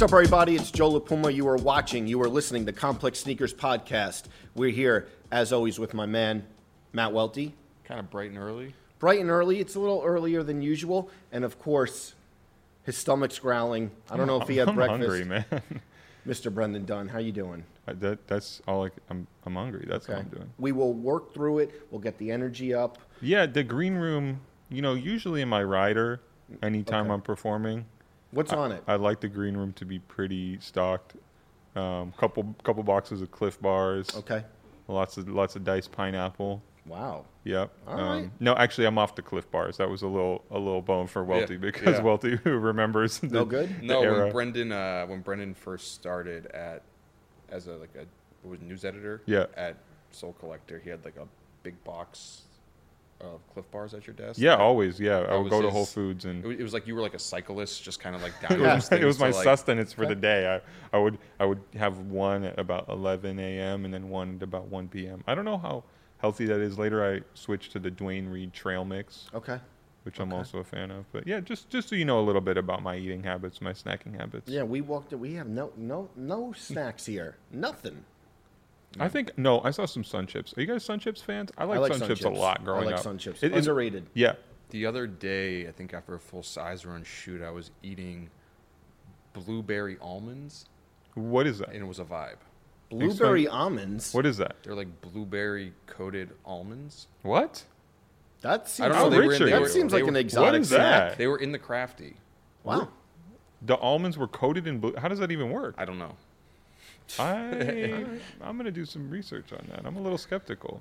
What's up, everybody? It's Joe La Puma. You are watching, you are listening to Complex Sneakers Podcast. We're here, as always, with my man, Matt Welty. Kind of bright and early. Bright and early. It's a little earlier than usual. And of course, his stomach's growling. I don't know if he had I'm breakfast. hungry, man. Mr. Brendan Dunne, how you doing? I- that, that's all. I, I'm I'm hungry. That's all I'm doing. We will work through it. We'll get the energy up. Yeah, the green room. You know, usually in my rider, anytime Okay. I'm performing, What's on it? I like the green room to be pretty stocked. Um, couple couple boxes of Clif Bars. Okay. Lots of lots of diced pineapple. Wow. Yep. All um, right. No, actually, I'm off the Clif Bars. That was a little a little bone for Welty because yeah. Welty who remembers. The, No good? the No, era. when Brendan uh, when Brendan first started at as a like a was news editor Yeah. at Sole Collector, he had like a big box of Clif Bars at your desk. Yeah, That- always. Yeah, I would was go to Whole Foods and It was, it was like you were like a cyclist, just kind of like it down was, it was my like, sustenance for the day. I, I would I would have one at about 11 a.m. and then one at about 1 p.m. I don't know how healthy that is. Later, I switched to the Duane Reade Trail Mix, Okay. which I'm also a fan of. But yeah, just just so you know a little bit about my eating habits, my snacking habits. Yeah, we walked. We have no, no, no snacks here. Nothing. I think no, I saw some Sun Chips. Are you guys Sun Chips fans? I like, I like Sun, Chips, a lot growing I like up. Sun Chips. It- it- Underrated. yeah, The other day, I think after a full size run shoot, I was eating blueberry almonds, what is that? and it was a vibe. Blueberry almonds. What is that? They're like blueberry coated almonds. What? That I seems. don't How know. They were, in, they you? were, that seems they like an were- exotic is snack. that? They were in the crafty. Wow. The almonds were coated in blue. How does that even work? I don't know. I I'm gonna do some research on that. I'm a little skeptical.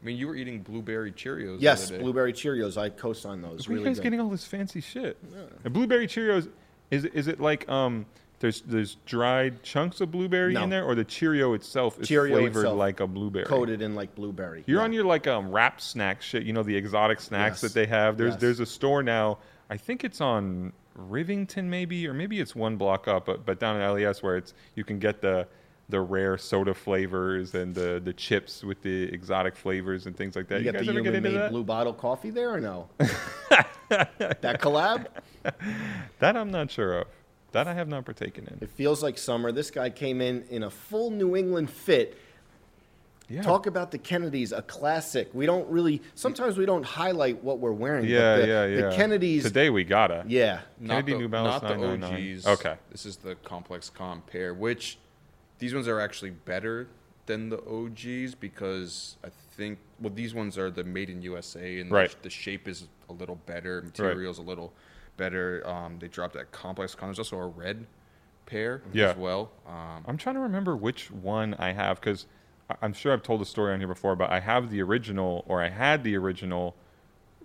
I mean, you were eating blueberry Cheerios. the Yes, other day. blueberry Cheerios. I co-sign those. Where are really you guys good. getting all this fancy shit? And blueberry Cheerios, is it- is it like um there's there's dried chunks of blueberry No. in there, or the Cheerio itself is Cheerio flavored itself, like a blueberry? coated in like blueberry. You're Yeah. on your like um wrap snack shit. You know the exotic snacks Yes. that they have. There's Yes. there's a store now. I think it's on Rivington maybe, or maybe it's one block up, but but down in LES where it's you can get the the rare soda flavors and the the chips with the exotic flavors and things like that. You, You, guys the human made that? blue bottle coffee there or no? that collab? That I'm not sure of. That I have not partaken in. It feels like summer. This guy came in in a full New England fit. Yeah. Talk about the Kennedys, a classic. We don't really. Sometimes we don't highlight what we're wearing. Yeah, but the, yeah, yeah. The Kennedys. Today we gotta. Yeah. Not Kennedy the, New Balance not the 999. OGs. Okay. This is the ComplexCon pair, which these ones are actually better than the OGs because I think well these ones are the made in USA and Right. the, the shape is a little better, material's a little better. Um, they dropped that complex con. There's also a red pair Yeah. as well. Um, I'm trying to remember which one I have because I'm sure I've told the story on here before, but I have the original, or I had the original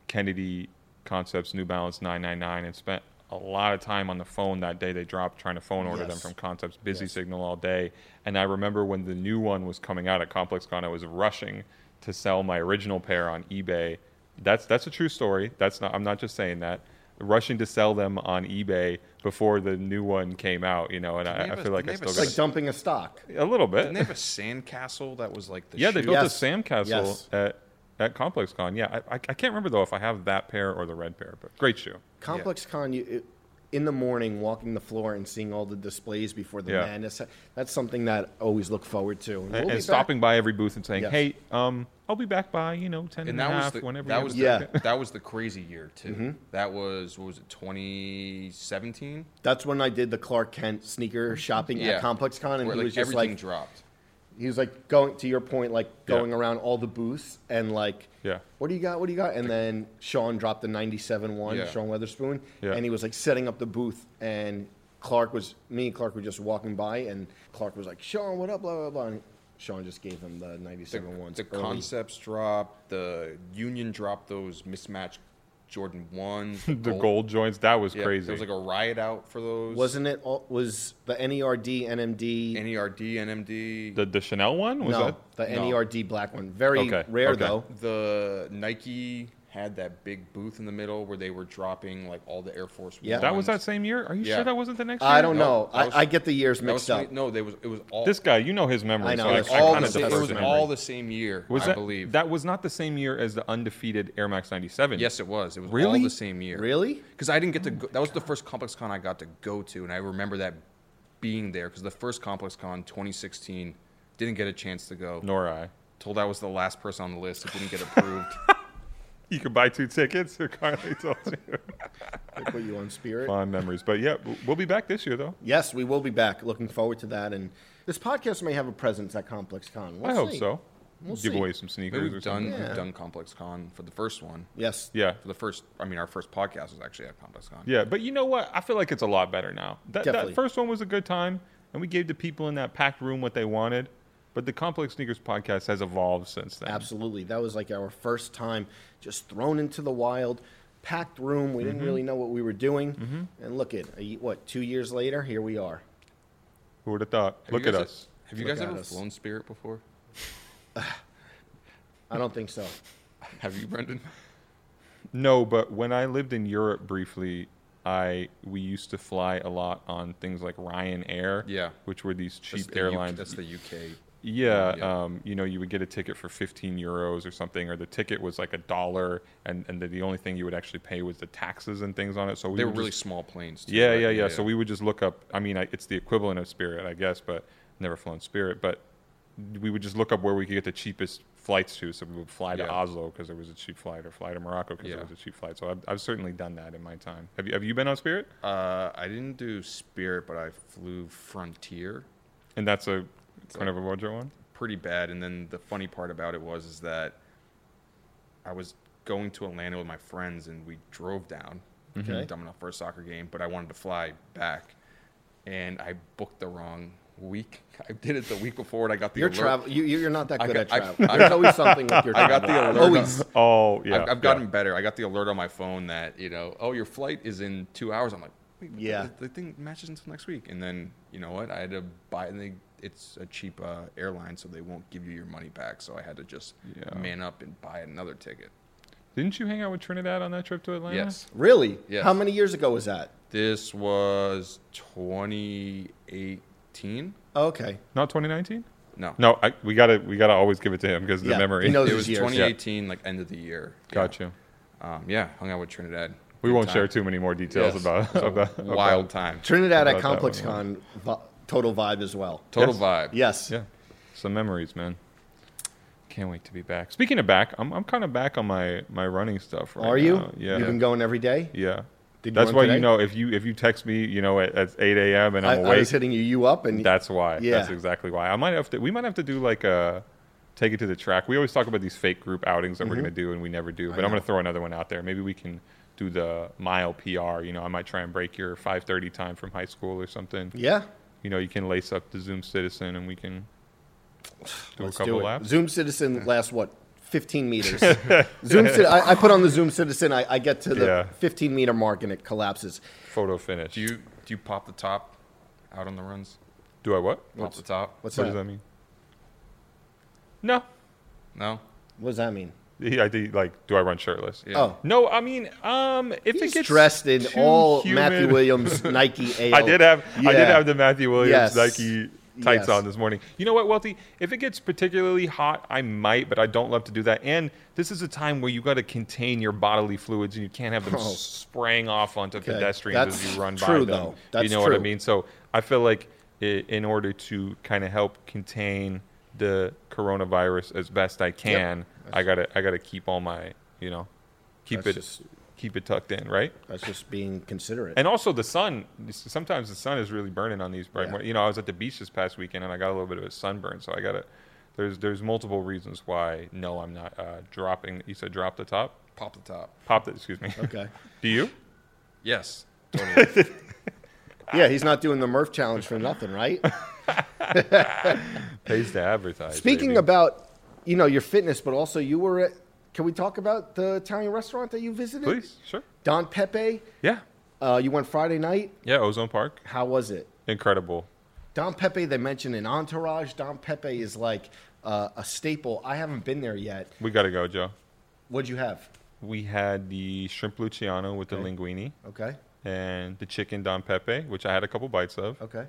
Kennedy Concepts New Balance 999 and spent a lot of time on the phone that day they dropped trying to phone order them from Concepts, busy Yes. signal all day. And I remember when the new one was coming out at ComplexCon, I was rushing to sell my original pair on eBay. That's that's a true story. That's not I'm not just saying that. Rushing to sell them on eBay before the new one came out, you know, and they I, I have a- feel like I still got like dumping a stock. a little bit. didn't they have a sandcastle that was like the yeah, they built Yes. a sandcastle Yes. at at ComplexCon. Yeah, I, I, I can't remember though if I have that pair or the red pair, but great shoe. Complex Con, you, it, in the morning, walking the floor and seeing all the displays before the Yeah. madness, that's something that I always look forward to. And, And, we'll and be back. stopping by every booth and saying, Yes. "Hey, um, I'll be back by you know ten and and, that a was the whenever that was have Yeah. that was the crazy year too. That was what was it 2017? That's when I did the Clark Kent sneaker shopping Yeah. at Complex Con, and Where he like was just everything like, dropped. He was like going to your point, like Yeah. going around all the booths and like, Yeah. what do you got? What do you got? And then Sean dropped the '97 one, Yeah. Sean Wotherspoon, Yeah. and he was like setting up the booth, and Clark was me and Clark were just walking by, and Clark was like, Sean, what up? Blah blah blah. And Sean just gave him the The, '97 ones. the early. concepts dropped. The Union dropped those mismatched Jordan ones. the gold joints. That was Yeah, crazy. There was like a riot out for those. Wasn't it? All, was the E NERD NMD? NERD, NMD. the the Chanel one was no, that? the No. NERD black one. Very Okay, rare okay. though. the Nike had that big booth in the middle where they were dropping like all the Air Force Yeah. That was that same year. Are you Yeah. sure that wasn't the next year? I don't No, know. I, was- I get the years That was mixed up. no, they was it was all This guy, you know his memory. I know, so it's I, all the same, it was all the same year, Was I that, believe. that was not the same year as the undefeated Air Max 97. yes, it was. It was all Really? the same year. Really? Because I didn't get to oh go. That was the first Complex Con I got to go to, and I remember that being there because the first Complex Con 2016 didn't get a chance to go. Nor I. Told I was the last person on the list who didn't get approved. You could buy two tickets. Carly told you. They put you on Spirit. Fond memories, but yeah, we'll be back this year though. Yes, we will be back. Looking forward to that. And this podcast may have a presence at Complex Con. We'll I hope see. so. We'll Give see. away some sneakers or we've done. Yeah. we've done Complex Con for the first one. Yes. Yeah, For the first, I mean, our first podcast was actually at Complex Con. yeah, but you know what? I feel like it's a lot better now. That, Definitely. that first one was a good time, and we gave the people in that packed room what they wanted. But the Complex Sneakers podcast has evolved since then. Absolutely. That was like our first time just thrown into the wild, packed room. We Mm-hmm. didn't really know what we were doing. And look at, a- what, two years later, here we are. Who would have thought? Have Look at guys- us. Have you Look guys ever us. flown Spirit before? I don't think so. Have you, Brendan? No, but when I lived in Europe briefly, I we used to fly a lot on things like Ryanair. Yeah. which were these That's cheap the U- airlines. that's the UK. Yeah, Yeah. Um, you know, you would get a ticket for 15 euros or something, or the ticket was like a dollar, and and the, the only thing you would actually pay was the taxes and things on it. So we They were really just- small planes. Too, yeah, right? yeah, yeah, So we would just look up. I mean, I, it's the equivalent of Spirit, I guess, but never flown Spirit. But we would just look up where we could get the cheapest flights to. So we would fly to Oslo because there was a cheap flight, or fly to Morocco because Yeah. there was a cheap flight. So I've, I've certainly done that in my time. Have you Have you been on Spirit? Uh, I didn't do Spirit, but I flew Frontier. And that's a It's kind of a Roger one. pretty bad. And then the funny part about it was is that I was going to Atlanta with my friends, and we drove down. Mm-hmm. Okay. Dumb enough for a soccer game, but I wanted to fly back, and I booked the wrong week. I did it the week before, and I got the You're alert. travel. You, you're not that good got- at travel. I- There's always something with your I got travel. the alert. Always. Oh yeah, I've, I've yeah. gotten better. I got the alert on my phone that you know, oh, your flight is in two hours. I'm like, Wait, Yeah. the, the thing matches until next week, and then you know what? I had to buy. And they, it's a cheap uh, airline, so they won't give you your money back. So I had to just Yeah. man up and buy another ticket. Didn't you hang out with Trinidad on that trip to Atlanta? Yes, Really? Yes. How many years ago was that? this was 2018. Oh, okay. Not 2019. No, No, I, we gotta we gotta always give it to him because the Yeah, memory. he knows it was years. 2018, like end of the year. Got you. Yeah. Um, yeah, hung out with Trinidad. We won't time. share too many more details Yes. about, It was about wild about- time. Trinidad About at that Complex one, Con, vi- total vibe as well. Total Yes. vibe. Yes. Yeah, some memories, man. Can't wait to be back. Speaking of back, I'm I'm kind of back on my my running stuff. Right Are you? now. Yeah. You've been going every day? yeah. Did you That's why today? you know if you if you text me, you know, at, at 8 a.m. and I, I'm I awake, was hitting you, you up, and that's why. Yeah. That's exactly why. I might have to. We might have to do like a take it to the track. We always talk about these fake group outings that we're gonna do, and we never do. Mm-hmm. But I'm gonna throw another one out there. Maybe we can do the mile PR. You know, I might try and break your 5:30 time from high school or something. yeah, You know, you can lace up the Zoom Citizen, and we can do let's a couple do laps. Zoom Citizen lasts what? 15 meters. Zoom Citi- I, I put on the Zoom Citizen. I, I get to the Yeah. 15 meter mark and it collapses. Photo finish. Do you do you pop the top out on the runs? Do I what? Pop the top? What's what that? does that mean? No. No. What does that mean? Yeah, I do, like, do I run shirtless? Yeah. Oh, No, I mean, um, if it gets dressed in all humid- Matthew Williams Nike AL. I did have I did have the Matthew Williams Yes. Nike tights Yes. on this morning. You know what, Welty? If it gets particularly hot, I might, but I don't love to do that. And this is a time where you got to contain your bodily fluids, and you can't have them Oh. spraying off onto Okay. pedestrians That's as you run by true, them. though. you That's know what I mean? So I feel like i- in order to kind of help contain the coronavirus as best I can, I gotta I gotta keep all my you know keep it just- keep it tucked in, right? That's just being considerate. And also the sun. Sometimes the sun is really burning on these bright. Yeah. You know, I was at the beach this past weekend and I got a little bit of a sunburn, so I got to. There's there's multiple reasons why no, I'm not uh, dropping. You said drop the top, Pop the top. pop the. Excuse me. okay. Do you? Yes. Totally. Yeah, he's not doing the Murph challenge for nothing, right? Pays to advertise. Speaking baby. about, you know, your fitness, but also you were at. Can we talk about the Italian restaurant that you visited? please, sure. Don Pepe. Yeah, Uh, you went Friday night. yeah. Ozone Park, How was it? incredible. Don Pepe, they mentioned in Entourage. Don Pepe is like uh, a staple. I haven't been there yet. We got to go, Joe. What'd you have? We had the shrimp luciano with the Okay. linguine Okay. and the chicken Don Pepe, which I had a couple bites of, Okay.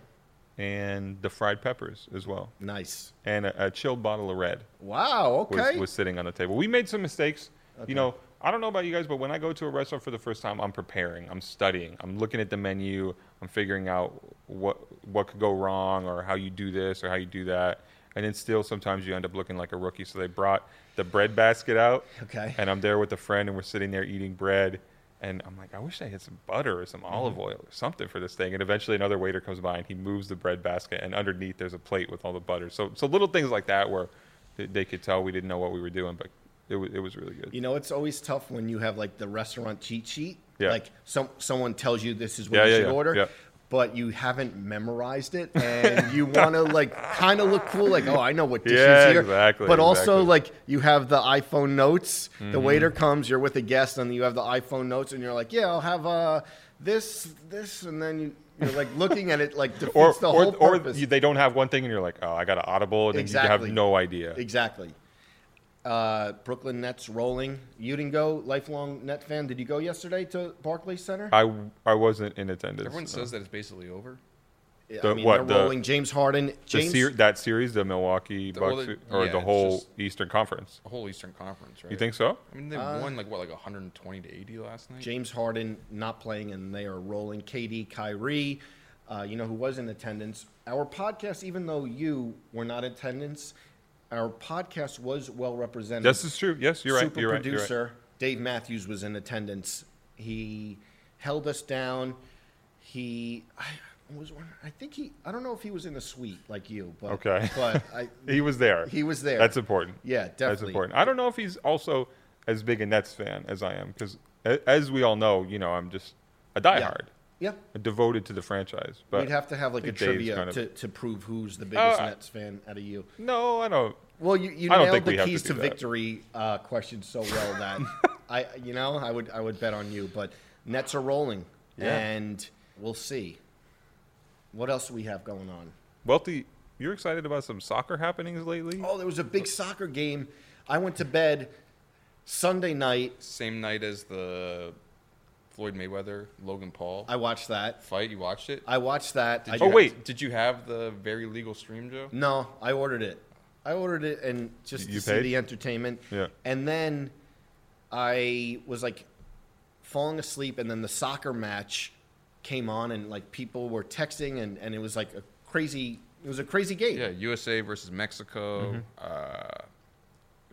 And the fried peppers as well, Nice. and a, a chilled bottle of red. Wow. was, Okay. was sitting on the table. We made some mistakes. Okay. You know, I don't know about you guys, but when I go to a restaurant for the first time, I'm preparing, I'm studying, I'm looking at the menu, I'm figuring out what what could go wrong or how you do this or how you do that. And then still sometimes you end up looking like a rookie. So they brought the bread basket out. Okay. And I'm there with a friend and we're sitting there eating bread. And I'm like, I wish I had some butter or some Mm-hmm. olive oil or something for this thing. And eventually another waiter comes by and he moves the bread basket and underneath there's a plate with all the butter. So so little things like that where they, could tell we didn't know what we were doing, but it was it was really good. You know, it's always tough when you have like the restaurant cheat sheet. Yeah. Like some someone tells you this is what Yeah, you yeah, should yeah, order, yeah. But you haven't memorized it, and you want to like kind of look cool, like oh, I know what dishes Yeah, here. exactly, But also exactly. Mm-hmm. like you have the iPhone notes. The waiter comes, you're with a guest, and you have the iPhone notes, and you're like, yeah, I'll have uh, this, this, and then you, you're like looking at it like defeats or the whole or purpose. you, they don't have one thing and you're like, oh, I got an audible, and then you have no idea. Exactly. Uh, Brooklyn Nets rolling. You didn't go, lifelong Net fan. Did you go yesterday to Barclays Center? I I wasn't in attendance. Everyone no. says that it's basically over. I the- mean, what, they're the- rolling. James Harden. the James. ser- that series, the Milwaukee The- well, Bucks, the- or yeah, the whole Eastern Conference. The whole Eastern Conference, right? You think so? I mean, they Uh, won like what, like 120 to 80 last night. James Harden not playing, and they are rolling. KD, Kyrie. Uh, you know who was in attendance? Our podcast, even though you were not in attendance, our podcast was well represented. This is true. Yes, you're right. Super You're right. Right. producer Dave Matthews was in attendance. He held us down. He I was wondering- I think he I don't know if he was in a suite like you, but Okay. but I He was there. he was there. That's important. yeah, definitely. That's important. I don't know if he's also as big a Nets fan as I am, because as we all know, you know, I'm just a diehard, Yeah. Devoted to the franchise. But We'd have to have like a Dave's trivia kind of- to, to prove who's the biggest Uh, Nets fan out of you. no, I don't. Well, you, you I don't nailed think we the have to keys do to, that. victory uh, question so well that I, you know, I would I would bet on you. But Nets are rolling, Yeah. and we'll see. What else do we have going on? Welty, you're excited about some soccer happenings lately? Oh, there was a big soccer game. I went to bed Sunday night. Same night as the Floyd Mayweather Logan Paul I watched that. fight. You watched it? I watched that. Did I, you Oh, wait. Did you have the very legal stream, Joe? No, I ordered it. I ordered it and just You to see the entertainment. Yeah. And then I was like falling asleep, and then the soccer match came on, and like people were texting, and, and it was like a crazy. It was a crazy game. Yeah, USA versus Mexico. Mm-hmm. Uh,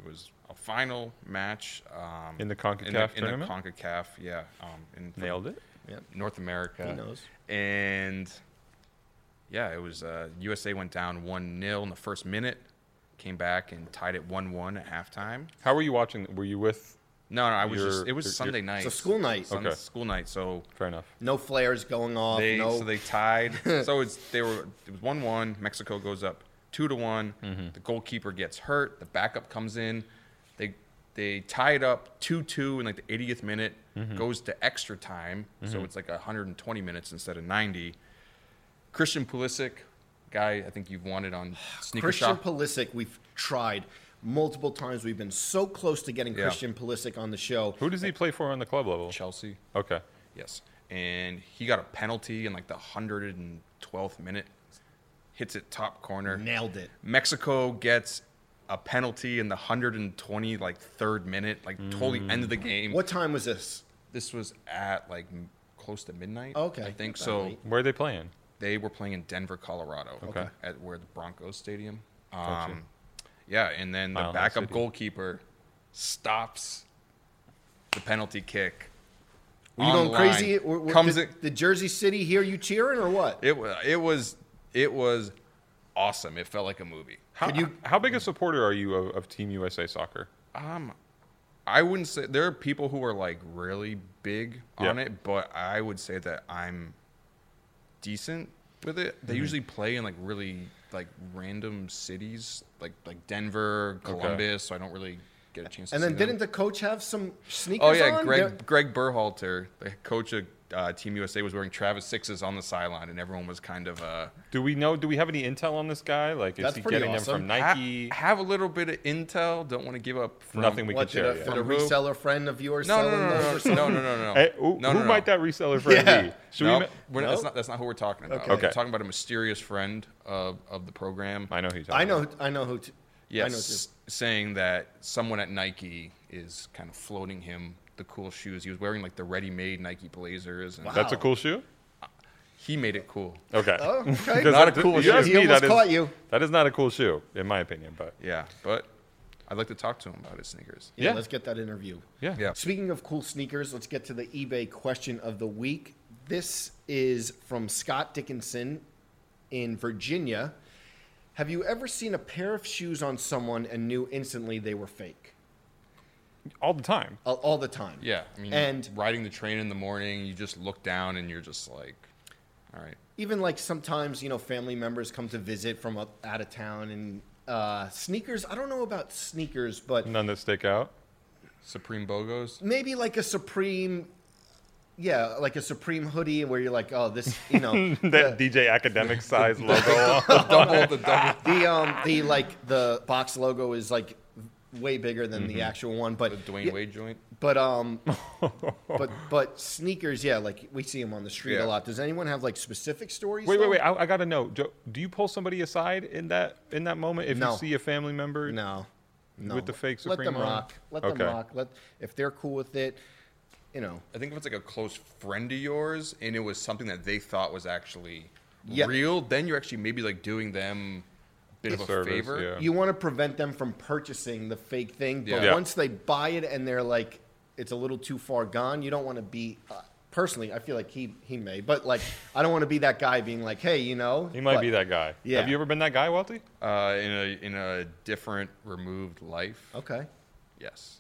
it was a final match um, In the CONCACAF in the, tournament? In the Concacaf, yeah, um, in Nailed it. Yeah. North America. He knows. And yeah, it was uh, USA went down one 0 in the first minute, came back and tied it one one at halftime. How were you watching? Were you with? No, no, I was Your- just it was your- your- Sunday night. It's a school night. Sun- Okay. School night. So Fair enough. No flares going off. they no. so they tied. so it's they were it was one one. Mexico goes up two to one. Mm-hmm. The goalkeeper gets hurt. The backup comes in. They they tie it up two two in like the 80th minute. Mm-hmm. Goes to extra time. So it's like 120 minutes instead of 90. Christian Pulisic, guy I think you've wanted on Sneaker Christian Shop. Pulisic, we've tried multiple times. We've been so close to getting Yeah. Christian Pulisic on the show. Who does he play for on the club level? Chelsea. Okay. Yes. And he got a penalty in like the 112th minute. Hits it top corner. Nailed it. Mexico gets a penalty in the 120 like third minute, like totally end of the game. What time was this? This was at like m- close to midnight. Okay, I think so. late. Where are they playing? They were playing in Denver, Colorado. Okay. At where the Broncos Stadium. Gotcha. Um, yeah, and then the Mile backup City. goalkeeper stops the penalty kick. Were you on going crazy? line. Were- were- Comes did, it, did Jersey City hear you cheering or what? it was it was it was awesome. It felt like a movie. How, Could you- how big a supporter are you of, of Team USA soccer? Um, I wouldn't say there are people who are like really big on Yeah. it, but I would say that I'm decent with it. Mm-hmm. They usually play in like really like random cities, like like Denver, Columbus. So I don't really get a chance. to And then them. didn't the coach have some sneakers Oh yeah, on? Greg They're- Greg Berhalter, the coach of uh, Team USA, was wearing Travis Sixes on the sideline, and everyone was kind of uh, Do we know? Do we have any intel on this guy? Like, is That's he pretty getting awesome. them from ha- Nike? have a little bit of intel. Don't want to give up from, Nothing we What, can did share a, yet. did a reseller friend of yours No, no, no, no, no, no, no, no, no. Hey, who, no, who no, might that reseller friend Yeah. be? Should no, we? ma- we're No? that's, not, that's not who we're talking about. Okay. We're talking about a mysterious friend of, of the program. I know who he's. I talking know. about. I know who. T- Yes, I know it's saying that someone at Nike is kind of floating him the cool shoes. He was wearing like the ready-made Nike Blazers, and That's a cool shoe. he made it cool. Okay. Oh, okay. 'Cause Not a cool shoe. He me, almost that is- caught you. That is not a cool shoe, in my opinion. But Yeah, but I'd like to talk to him about his sneakers. Yeah, Yeah. let's get that interview. yeah, Yeah. Speaking of cool sneakers, let's get to the eBay question of the week. This is from Scott Dickinson in Virginia. Have you ever seen a pair of shoes on someone and knew instantly they were fake? All the time. All, all the time. Yeah, I mean, And- riding the train in the morning, you just look down and you're just like, all right. Even like sometimes, you know, family members come to visit from up, out of town and uh, sneakers. I don't know about sneakers, but None that stick out. Supreme Bogos. maybe like a Supreme, yeah, like a Supreme hoodie where you're like, oh, this, you know, that DJ academic size logo. on. double the double the um the like the box logo is like way bigger than the actual one but the Dwayne yeah, Wade joint. but um but but sneakers yeah like we see them on the street Yeah. a lot does anyone have like specific stories Wait, though? wait, wait! I, I gotta know. Joe, do you pull somebody aside in that in that moment if No. you see a family member? no no With the fake let them Supreme on? rock let them rock let if they're cool with it you know I think if it's like a close friend of yours and it was something that they thought was actually Yeah. real, then you're actually maybe like doing them a bit of a Service, favor. yeah. you want to prevent them from purchasing the fake thing but Yeah. Yeah. once they buy it and they're like it's a little too far gone you don't want to be uh, personally i feel like he he may but like i don't want to be that guy being like hey you know He might but- be that guy. Yeah. Have you ever been that guy, Welty? Uh, in a in a different removed life. okay Yes.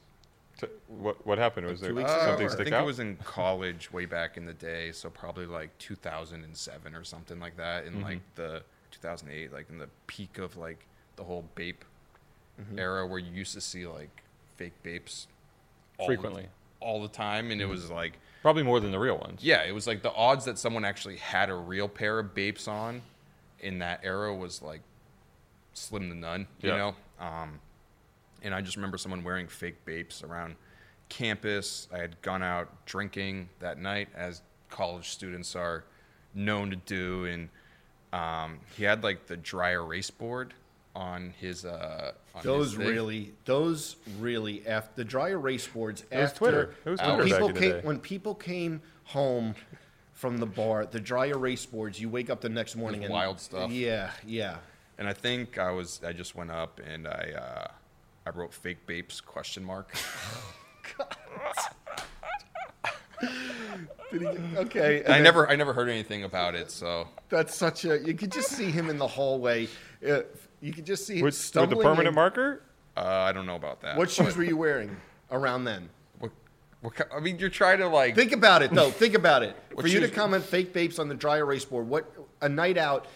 T- What what happened? Was Two there weeks Uh, something I stick think out? it was in college way back in the day, so probably like 2007 or something like that. In like Mm-hmm. the 2008, like in the peak of like the whole Bape Mm-hmm. era, where you used to see like fake Bapes all Frequently. the, all the time, and it was like, Probably more than the real ones. yeah, it was like the odds that someone actually had a real pair of Bapes on in that era was like slim to none, you Yeah. know. Um, and I just remember someone wearing fake Bapes around campus. I had gone out drinking that night, as college students are known to do, and um, he had like the dry erase board on his. Uh, on Those his really, those really, after the dry erase boards. was after, Twitter. It was when Twitter back people in the came, day. When people came home from the bar, the dry erase boards. You wake up the next morning and wild stuff. Yeah, yeah. And I think I was. I just went up and I. Uh, I wrote fake Bapes question mark. Did he, okay. and I then- never. I never heard anything about it. So That's such a. You could just see him in the hallway. Uh, you could just see him With, with the permanent in. marker? uh, I don't know about that. What shoes were you wearing around then? What, what, I mean, you're trying to like. Think about it though. Think about it. For you to comment fake Bapes on the dry erase board, what a night out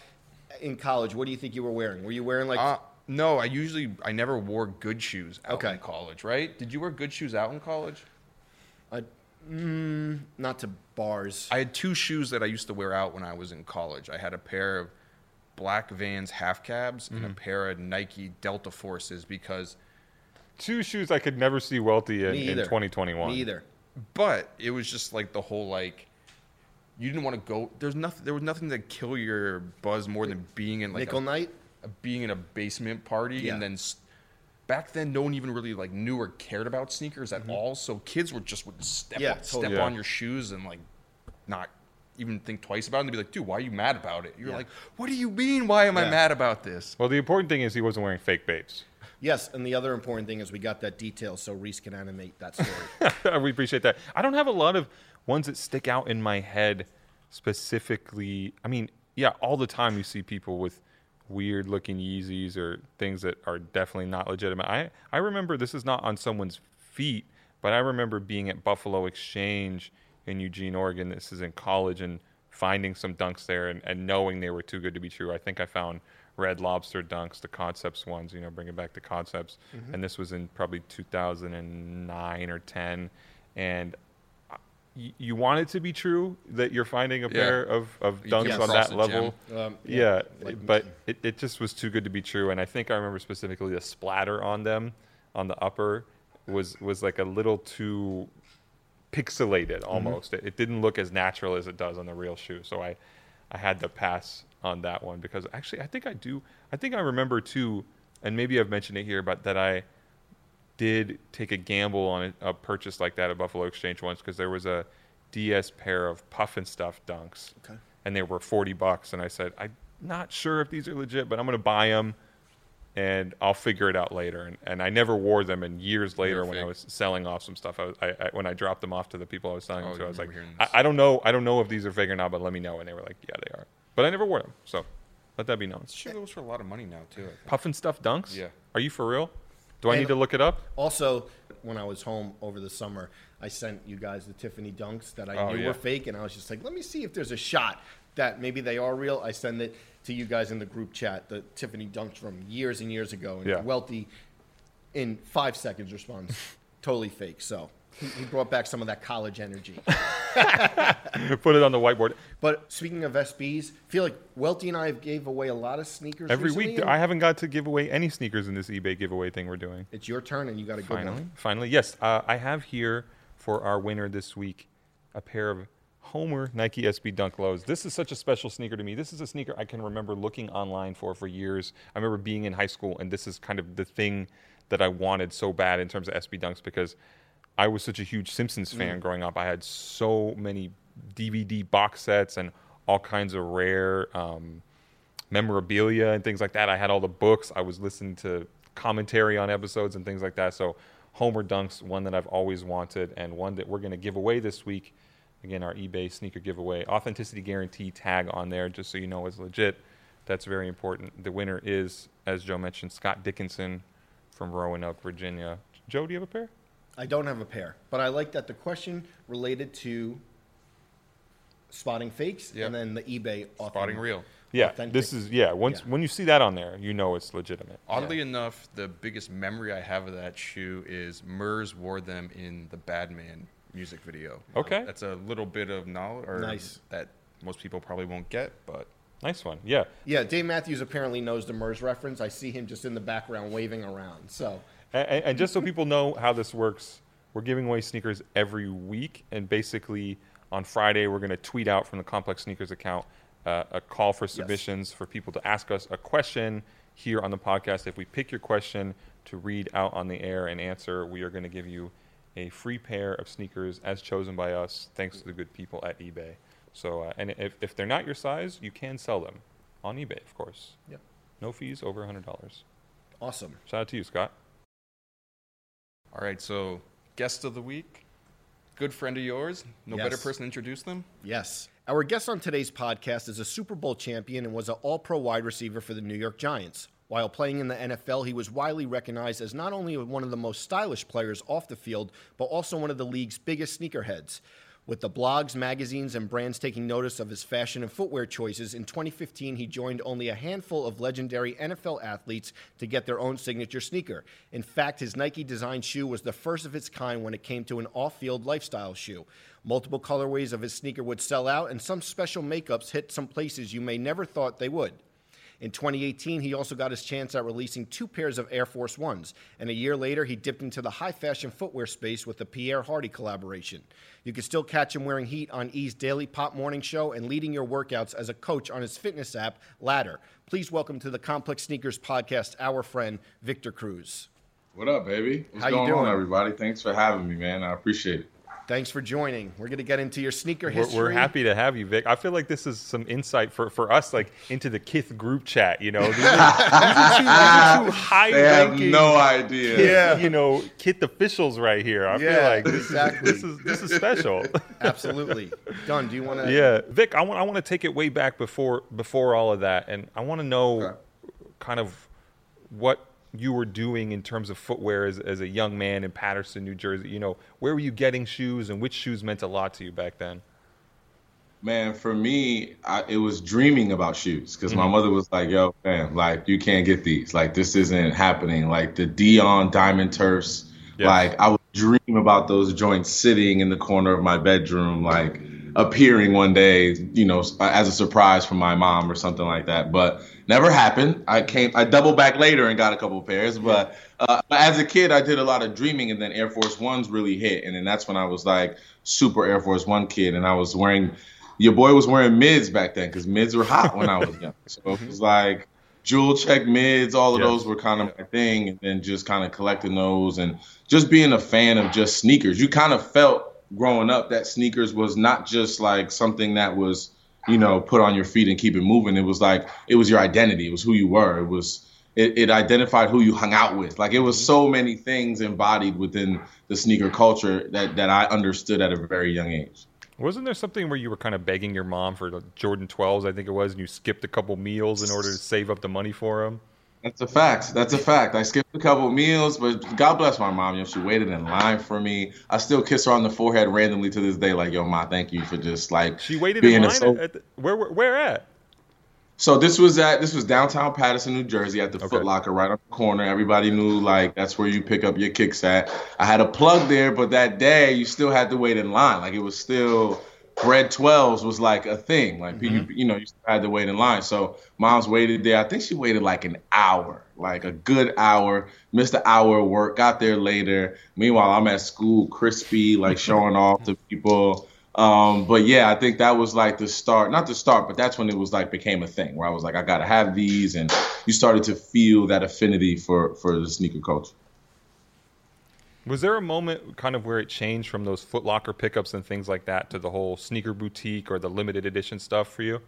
in college? What do you think you were wearing? Were you wearing like? Uh, no, I usually I never wore good shoes out Okay. in college. Right? Did you wear good shoes out in college? a, mm, not to bars. I had two shoes that I used to wear out when I was in college. I had a pair of black Vans half cabs and a pair of Nike Delta Forces because Two shoes I could never see Welty in, in 2021. Me either. but it was just like the whole like you didn't want to go there's nothing there was nothing to kill your buzz more than being in like Nickel a, night. a- being in a basement party Yeah. and then s- back then no one even really like knew or cared about sneakers at all so kids would just would step Mm-hmm. Yeah, on, totally. step Yeah. on your shoes and like not even think twice about it and they'd be like dude why are you mad about it you're Yeah. like what do you mean why am i mad about this Well, the important thing is he wasn't wearing fake Bapes. Yes, and the other important thing is we got that detail, so Reese can animate that story. we appreciate that. I don't have a lot of ones that stick out in my head specifically. I mean, yeah, all the time you see people with weird looking Yeezys or things that are definitely not legitimate. I, I remember this is not on someone's feet, but I remember being at Buffalo Exchange in Eugene, Oregon. This is in college and finding some dunks there and, and knowing they were too good to be true. I think I found Red Lobster dunks, the concepts ones, you know, bringing back the concepts. Mm-hmm. And this was in probably 2009 or 10. And you want it to be true that you're finding a Yeah. pair of, of dunks on that level. Um, Yeah, like- but it, it just was too good to be true. And I think I remember specifically the splatter on them, on the upper, was was like a little too pixelated almost. It, it didn't look as natural as it does on the real shoe. So I, I had to pass on that one because actually I think I do. I think I remember too and maybe I've mentioned it here, but that I did take a gamble on a, a purchase like that at Buffalo Exchange once because there was a DS pair of puff and stuff dunks, Okay. and they were forty bucks, and I said I'm not sure if these are legit, but I'm gonna buy them, and I'll figure it out later. And, and I never wore them, and years later when I was selling off some stuff, I, was, I, I when I dropped them off to the people I was selling Oh, them to, I I was like, I. I don't know, I don't know if these are fake or not, but let me know. And they were like, yeah, they are. But I never wore them, so let that be known. Sure goes for a lot of money now too. I think. Puff and stuff dunks? Yeah. Are you for real? Do I And- need to look it up? Also, when I was home over the summer, I sent you guys the Tiffany dunks that I Oh, knew yeah. were fake, and I was just like, let me see if there's a shot that maybe they are real. I send it to you guys in the group chat, the Tiffany dunks from years and years ago, and Yeah. Welty, in five seconds, responds, totally fake. So he, he brought back some of that college energy. Put it on the whiteboard. But speaking of SBs, I feel like Welty and I have gave away a lot of sneakers Every recently, week, and I haven't got to give away any sneakers in this eBay giveaway thing we're doing. It's your turn, and you got a good Finally, one. finally, yes. Uh, I have here for our winner this week a pair of Homer Nike SB Dunk Lows. This is such a special sneaker to me. This is a sneaker I can remember looking online for for years. I remember being in high school, and this is kind of the thing that I wanted so bad in terms of SB Dunks because I was such a huge Simpsons fan growing up. I had so many DVD box sets and all kinds of rare. Um, memorabilia and things like that. I had all the books. I was listening to commentary on episodes and things like that. So Homer Dunks, one that I've always wanted and one that we're going to give away this week. Again, our eBay sneaker giveaway. Authenticity guarantee tag on there just so you know it's legit. That's very important. The winner is, as Joe mentioned, Scott Dickinson from Roanoke, Virginia. Joe, do you have a pair? I don't have a pair, but I like that the question related to spotting fakes Yep. and then the eBay author- Spotting real. Yeah, authentic- this is yeah. Once Yeah. when you see that on there, you know it's legitimate. Oddly enough, the biggest memory I have of that shoe is Murs wore them in the Badman music video. Okay. That's a little bit of knowledge or Nice. that most people probably won't get, but Nice one. Yeah. Yeah, Dave Matthews apparently knows the Murs reference. I see him just in the background waving around. So And, and- just so people know how this works, we're giving away sneakers every week, and basically on Friday we're going to tweet out from the Complex Sneakers account uh, a call for submissions for people to ask us a question here on the podcast. If we pick your question to read out on the air and answer, we are going to give you a free pair of sneakers as chosen by us, thanks to the good people at eBay. So, uh, and if, if they're not your size, you can sell them on eBay, of course. Yep. No fees over $100. awesome. Shout out to you, Scott. All right, so guest of the week, good friend of yours. No better person to introduce them. Yes. Our guest on today's podcast is a Super Bowl champion and was an all pro wide receiver for the New York Giants. While playing in the NFL, he was widely recognized as not only one of the most stylish players off the field, but also one of the league's biggest sneakerheads. With the blogs, magazines, and brands taking notice of his fashion and footwear choices, in 2015 he joined only a handful of legendary NFL athletes to get their own signature sneaker. In fact, his Nike designed shoe was the first of its kind when it came to an off field lifestyle shoe. Multiple colorways of his sneaker would sell out, and some special makeups hit some places you may never thought they would. In 2018, he also got his chance at releasing two pairs of Air Force Ones, and a year later, he dipped into the high fashion footwear space with the Pierre Hardy collaboration. You can still catch him wearing heat on E's Daily Pop Morning Show and leading your workouts as a coach on his fitness app, Ladder. Please welcome to the Complex Sneakers podcast our friend, Victor Cruz. What up, baby? What's How you going doing? on, everybody? Thanks for having me, man. I appreciate it. Thanks for joining. We're going to get into your sneaker We're, history. we're happy to have you, Vic. I feel like this is some insight for, for us, like into the Kith group chat. You know, these are, these are two, these are two high They have ranking, no idea. Yeah. you know, Kith officials right here. I feel like this, exactly. is, this is this is special. Absolutely. Don, do you want to? yeah, Vic, I want I want to take it way back before before all of that, and I want to know Okay. kind of what you were doing in terms of footwear as, as a young man in Paterson, New Jersey. You know, where were you getting shoes, and which shoes meant a lot to you back then? Man, for me, I, it was dreaming about shoes because Mm-hmm. my mother was like, "Yo, man, like you can't get these. Like this isn't happening. Like the Deion Diamond Turfs. Yes. Like I would dream about those joints sitting in the corner of my bedroom, like appearing one day, you know, as a surprise from my mom or something like that. But never happened. I came, I doubled back later and got a couple pairs. But uh, as a kid, I did a lot of dreaming, and then Air Force Ones really hit, and then that's when I was like super Air Force One kid, and I was wearing. Your boy was wearing mids back then because mids were hot when I was young. So it was like jewel check mids, all of Yes. those were kind of my thing, and then just kind of collecting those and just being a fan of just sneakers. You kind of felt growing up that sneakers was not just like something that was, you know, put on your feet and keep it moving. It was like it was your identity. It was who you were. It was it, it identified who you hung out with. Like it was mm-hmm. so many things embodied within the sneaker culture that that I understood at a very young age. Wasn't there something where you were kind of begging your mom for the Jordan 12s, I think it was, and you skipped a couple meals in order to save up the money for them? That's a fact. That's a fact. I skipped a couple meals, but God bless my mom. You know, she waited in line for me. I still kiss her on the forehead randomly to this day. Like, yo, ma, thank you for just like She waited being in line so- at the, where, where where at? So this was at this was downtown Paterson, New Jersey, at the Okay. Foot Locker, right on the corner. Everybody knew like that's where you pick up your kicks at. I had a plug there, but that day you still had to wait in line. Like it was still bread twelves was like a thing. Like you you know you had to wait in line. So mom's waited there. I think she waited like an hour, like a good hour. Missed the hour of work. Got there later. Meanwhile, I'm at school, crispy, like showing off to people. Um, but yeah, I think that was like the start, not the start, but that's when it was like became a thing where I was like, I gotta have these, and you started to feel that affinity for for the sneaker culture. Was there a moment kind of where it changed from those Foot Locker pickups and things like that to the whole sneaker boutique or the limited edition stuff for you?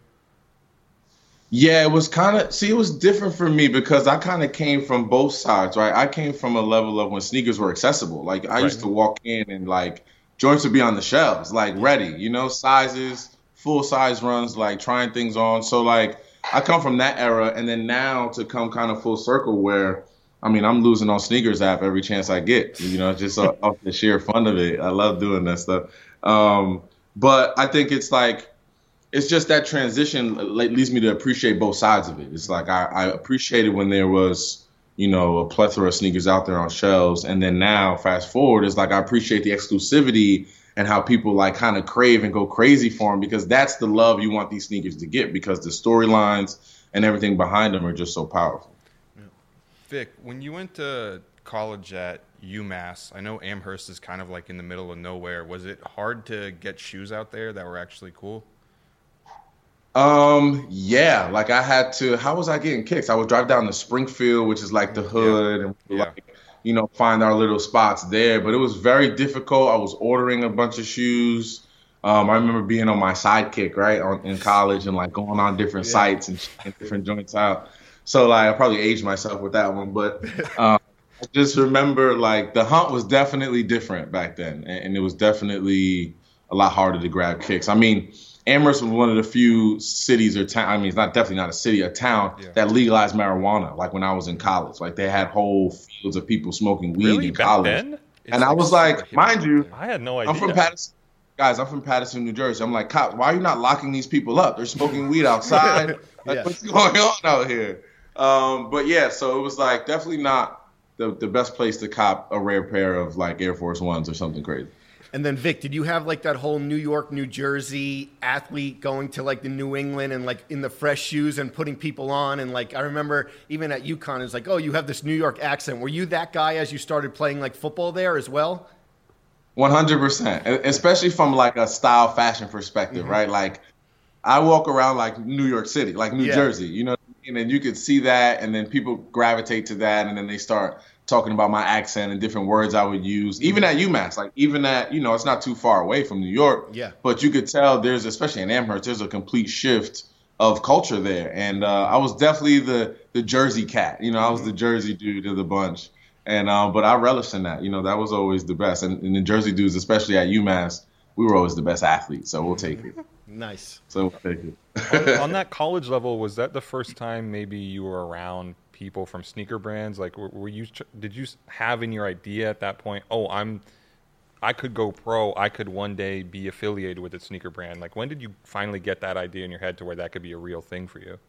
Yeah, it was kind of see, it was different for me because I kind of came from both sides, right? I came from a level of when sneakers were accessible. Like I used to walk in and like joints would be on the shelves, like ready, you know, sizes, full size runs, like trying things on. So like I come from that era, and then now to come kind of full circle where. I mean, I'm losing on sneakers app every chance I get. You know, just off the sheer fun of it. I love doing that stuff. Um, but I think it's like it's just that transition leads me to appreciate both sides of it. It's like I, I appreciated when there was, you know, a plethora of sneakers out there on shelves, and then now, fast forward, it's like I appreciate the exclusivity and how people like kind of crave and go crazy for them because that's the love you want these sneakers to get because the storylines and everything behind them are just so powerful. Vic, when you went to college at UMass, I know Amherst is kind of like in the middle of nowhere. Was it hard to get shoes out there that were actually cool? Um, yeah, like I had to. How was I getting kicks? I would drive down to Springfield, which is like the hood, and Yeah. like you know find our little spots there. But it was very difficult. I was ordering a bunch of shoes. Um, I remember being on my sidekick right on, in college and like going on different sites and checking different joints out. So like I probably aged myself with that one, but um, I just remember like the hunt was definitely different back then, and, and it was definitely a lot harder to grab kicks. I mean, Amherst was one of the few cities or town. I mean, it's not definitely not a city, a town Yeah. that legalized marijuana. Like when I was in college, like they had whole fields of people smoking weed Really? in Back college. And I was like, mind you. I had no idea. I'm from Paterson. Guys, I'm from Paterson, New Jersey. I'm like, cops, why are you not locking these people up? They're smoking weed outside. Like, Yeah. what's going on out here? Um, but yeah, so it was like definitely not the, the best place to cop a rare pair of like Air Force Ones or something crazy. And then Vic, did you have like that whole New York, New Jersey athlete going to like the New England and like in the fresh shoes and putting people on? And like I remember even at UConn, it was like, oh, you have this New York accent. Were you that guy as you started playing like football there as well? One hundred percent, especially from like a style fashion perspective, Mm-hmm. right? Like, I walk around like New York City, like New Yeah. Jersey, you know, what I mean? and you could see that, and then people gravitate to that, and then they start talking about my accent and different words I would use, even at UMass, like even at you know, it's not too far away from New York, Yeah. but you could tell there's, especially in Amherst, there's a complete shift of culture there, and uh, I was definitely the the Jersey cat, you know, I was the Jersey dude of the bunch. And um, but I relished in that. You know, that was always the best. And, and the Jersey dudes, especially at UMass, we were always the best athletes. So we'll take it. Nice. So we'll on, on that college level, was that the first time maybe you were around people from sneaker brands? Like, were, were you did you s- have in your idea at that point? Oh, I'm, I could go pro. I could one day be affiliated with a sneaker brand. Like, when did you finally get that idea in your head to where that could be a real thing for you?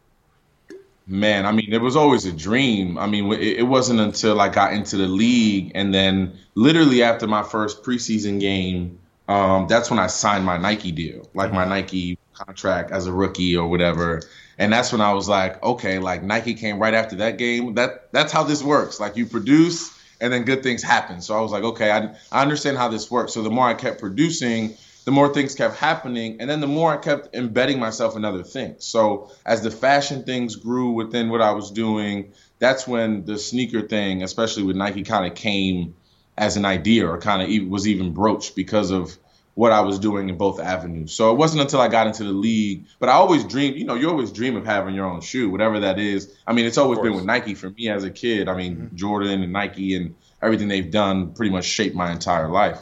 Man, I mean, it was always a dream. I mean, it, it wasn't until I got into the league, and then literally after my first preseason game, um, that's when I signed my Nike deal, like my Nike contract as a rookie or whatever. And that's when I was like, okay, like Nike came right after that game. That that's how this works. Like you produce, and then good things happen. So I was like, okay, I, I understand how this works. So the more I kept producing, the more things kept happening, and then the more I kept embedding myself in other things. So as the fashion things grew within what I was doing, that's when the sneaker thing, especially with Nike, kind of came as an idea or kind of was even broached because of what I was doing in both avenues. So it wasn't until I got into the league, but I always dreamed, you know, you always dream of having your own shoe, whatever that is. I mean, it's always been with Nike for me as a kid. I mean, mm-hmm. Jordan and Nike and everything they've done pretty much shaped my entire life.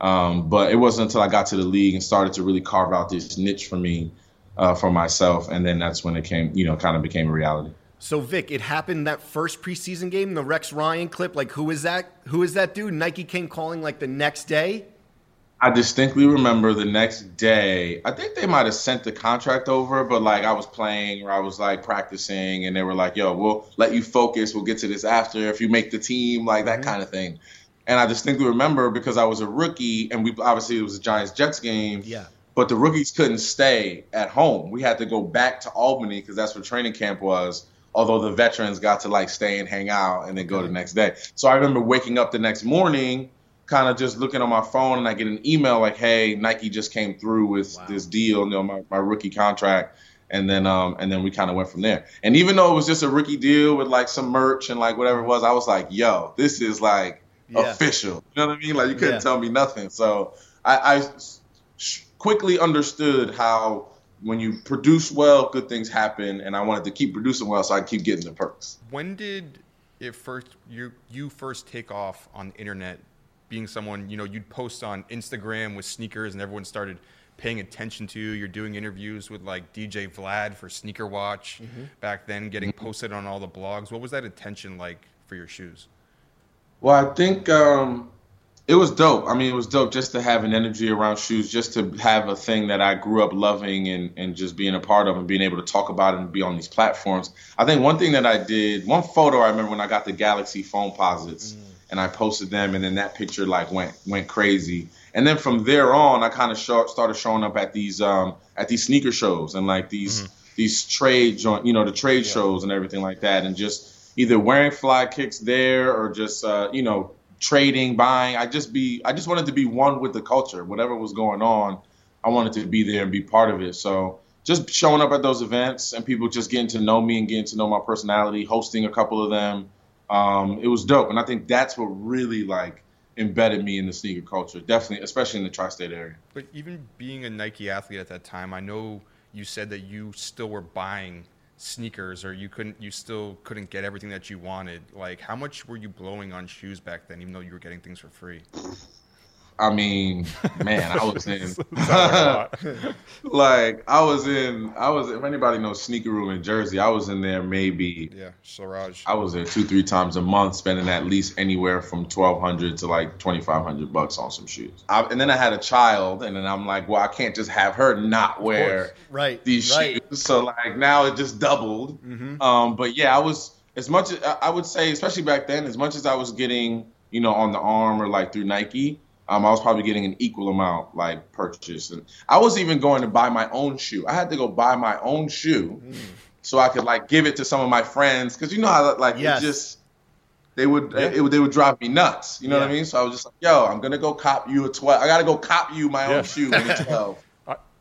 Um, but it wasn't until I got to the league and started to really carve out this niche for me, uh, for myself, and then that's when it came, you know, kind of became a reality. So Vic, it happened that first preseason game, the Rex Ryan clip. Like, who is that? Who is that dude? Nike came calling like the next day. I distinctly remember the next day. I think they might have sent the contract over, but like I was playing or I was like practicing, and they were like, "Yo, we'll let you focus. We'll get to this after if you make the team, like that mm-hmm. kind of thing." And I distinctly remember because I was a rookie, and we obviously it was a Giants Jets game. Yeah. But the rookies couldn't stay at home. We had to go back to Albany because that's where training camp was. Although the veterans got to like stay and hang out and then go the next day. So I remember waking up the next morning kind of just looking on my phone and I get an email like, "Hey, Nike just came through with wow. this deal, you know, my, my rookie contract." And then um and then we kind of went from there. And even though it was just a rookie deal with like some merch and like whatever it was, I was like, "Yo, this is like yeah. official." You know what I mean? Like you couldn't yeah. tell me nothing. So I, I quickly understood how when you produce well, good things happen, and I wanted to keep producing well, so I keep getting the perks. When did it first you you first take off on the internet being someone, you know, you'd post on Instagram with sneakers and everyone started paying attention to you. You're doing interviews with like DJ Vlad for Sneaker Watch mm-hmm. back then, getting mm-hmm. posted on all the blogs. What was that attention like for your shoes? Well, I think um, it was dope. I mean, it was dope just to have an energy around shoes, just to have a thing that I grew up loving and, and just being a part of and being able to talk about it and be on these platforms. I think one thing that I did, one photo I remember when I got the Galaxy Foamposites. Mm and I posted them, and then that picture like went went crazy. And then from there on, I kind of show, started showing up at these um, at these sneaker shows and like these mm-hmm. these trade joint, you know, the trade yeah. shows and everything like that, and just either wearing fly kicks there or just uh, you know trading, buying. I just be I just wanted to be one with the culture, whatever was going on. I wanted to be there and be part of it. So just showing up at those events and people just getting to know me and getting to know my personality, hosting a couple of them um, it was dope, and I think that's what really like embedded me in the sneaker culture. Definitely, especially in the tri-state area. But even being a Nike athlete at that time, I know you said that you still were buying sneakers or you couldn't you still couldn't get everything that you wanted like how much were you blowing on shoes back then even though you were getting things for free I mean, man, I was in like I was in I was if anybody knows sneaker room in Jersey, I was in there maybe yeah, Siraj. I was there two, three times a month, spending at least anywhere from twelve hundred to like twenty five hundred bucks on some shoes. I, and then I had a child, and then I'm like, well, I can't just have her not wear right these right. shoes. So like now it just doubled. Mm-hmm. Um, but yeah, I was as much as I would say, especially back then, as much as I was getting, you know, on the arm or like through Nike um, I was probably getting an equal amount like purchase, and I was even going to buy my own shoe. I had to go buy my own shoe mm. so I could like give it to some of my friends because you know how like yes. it just they would yeah. it, it, they would drive me nuts. You know yeah. what I mean? So I was just like, yo, I'm gonna go cop you a twelve. I gotta go cop you my yeah. own shoe in a twelve.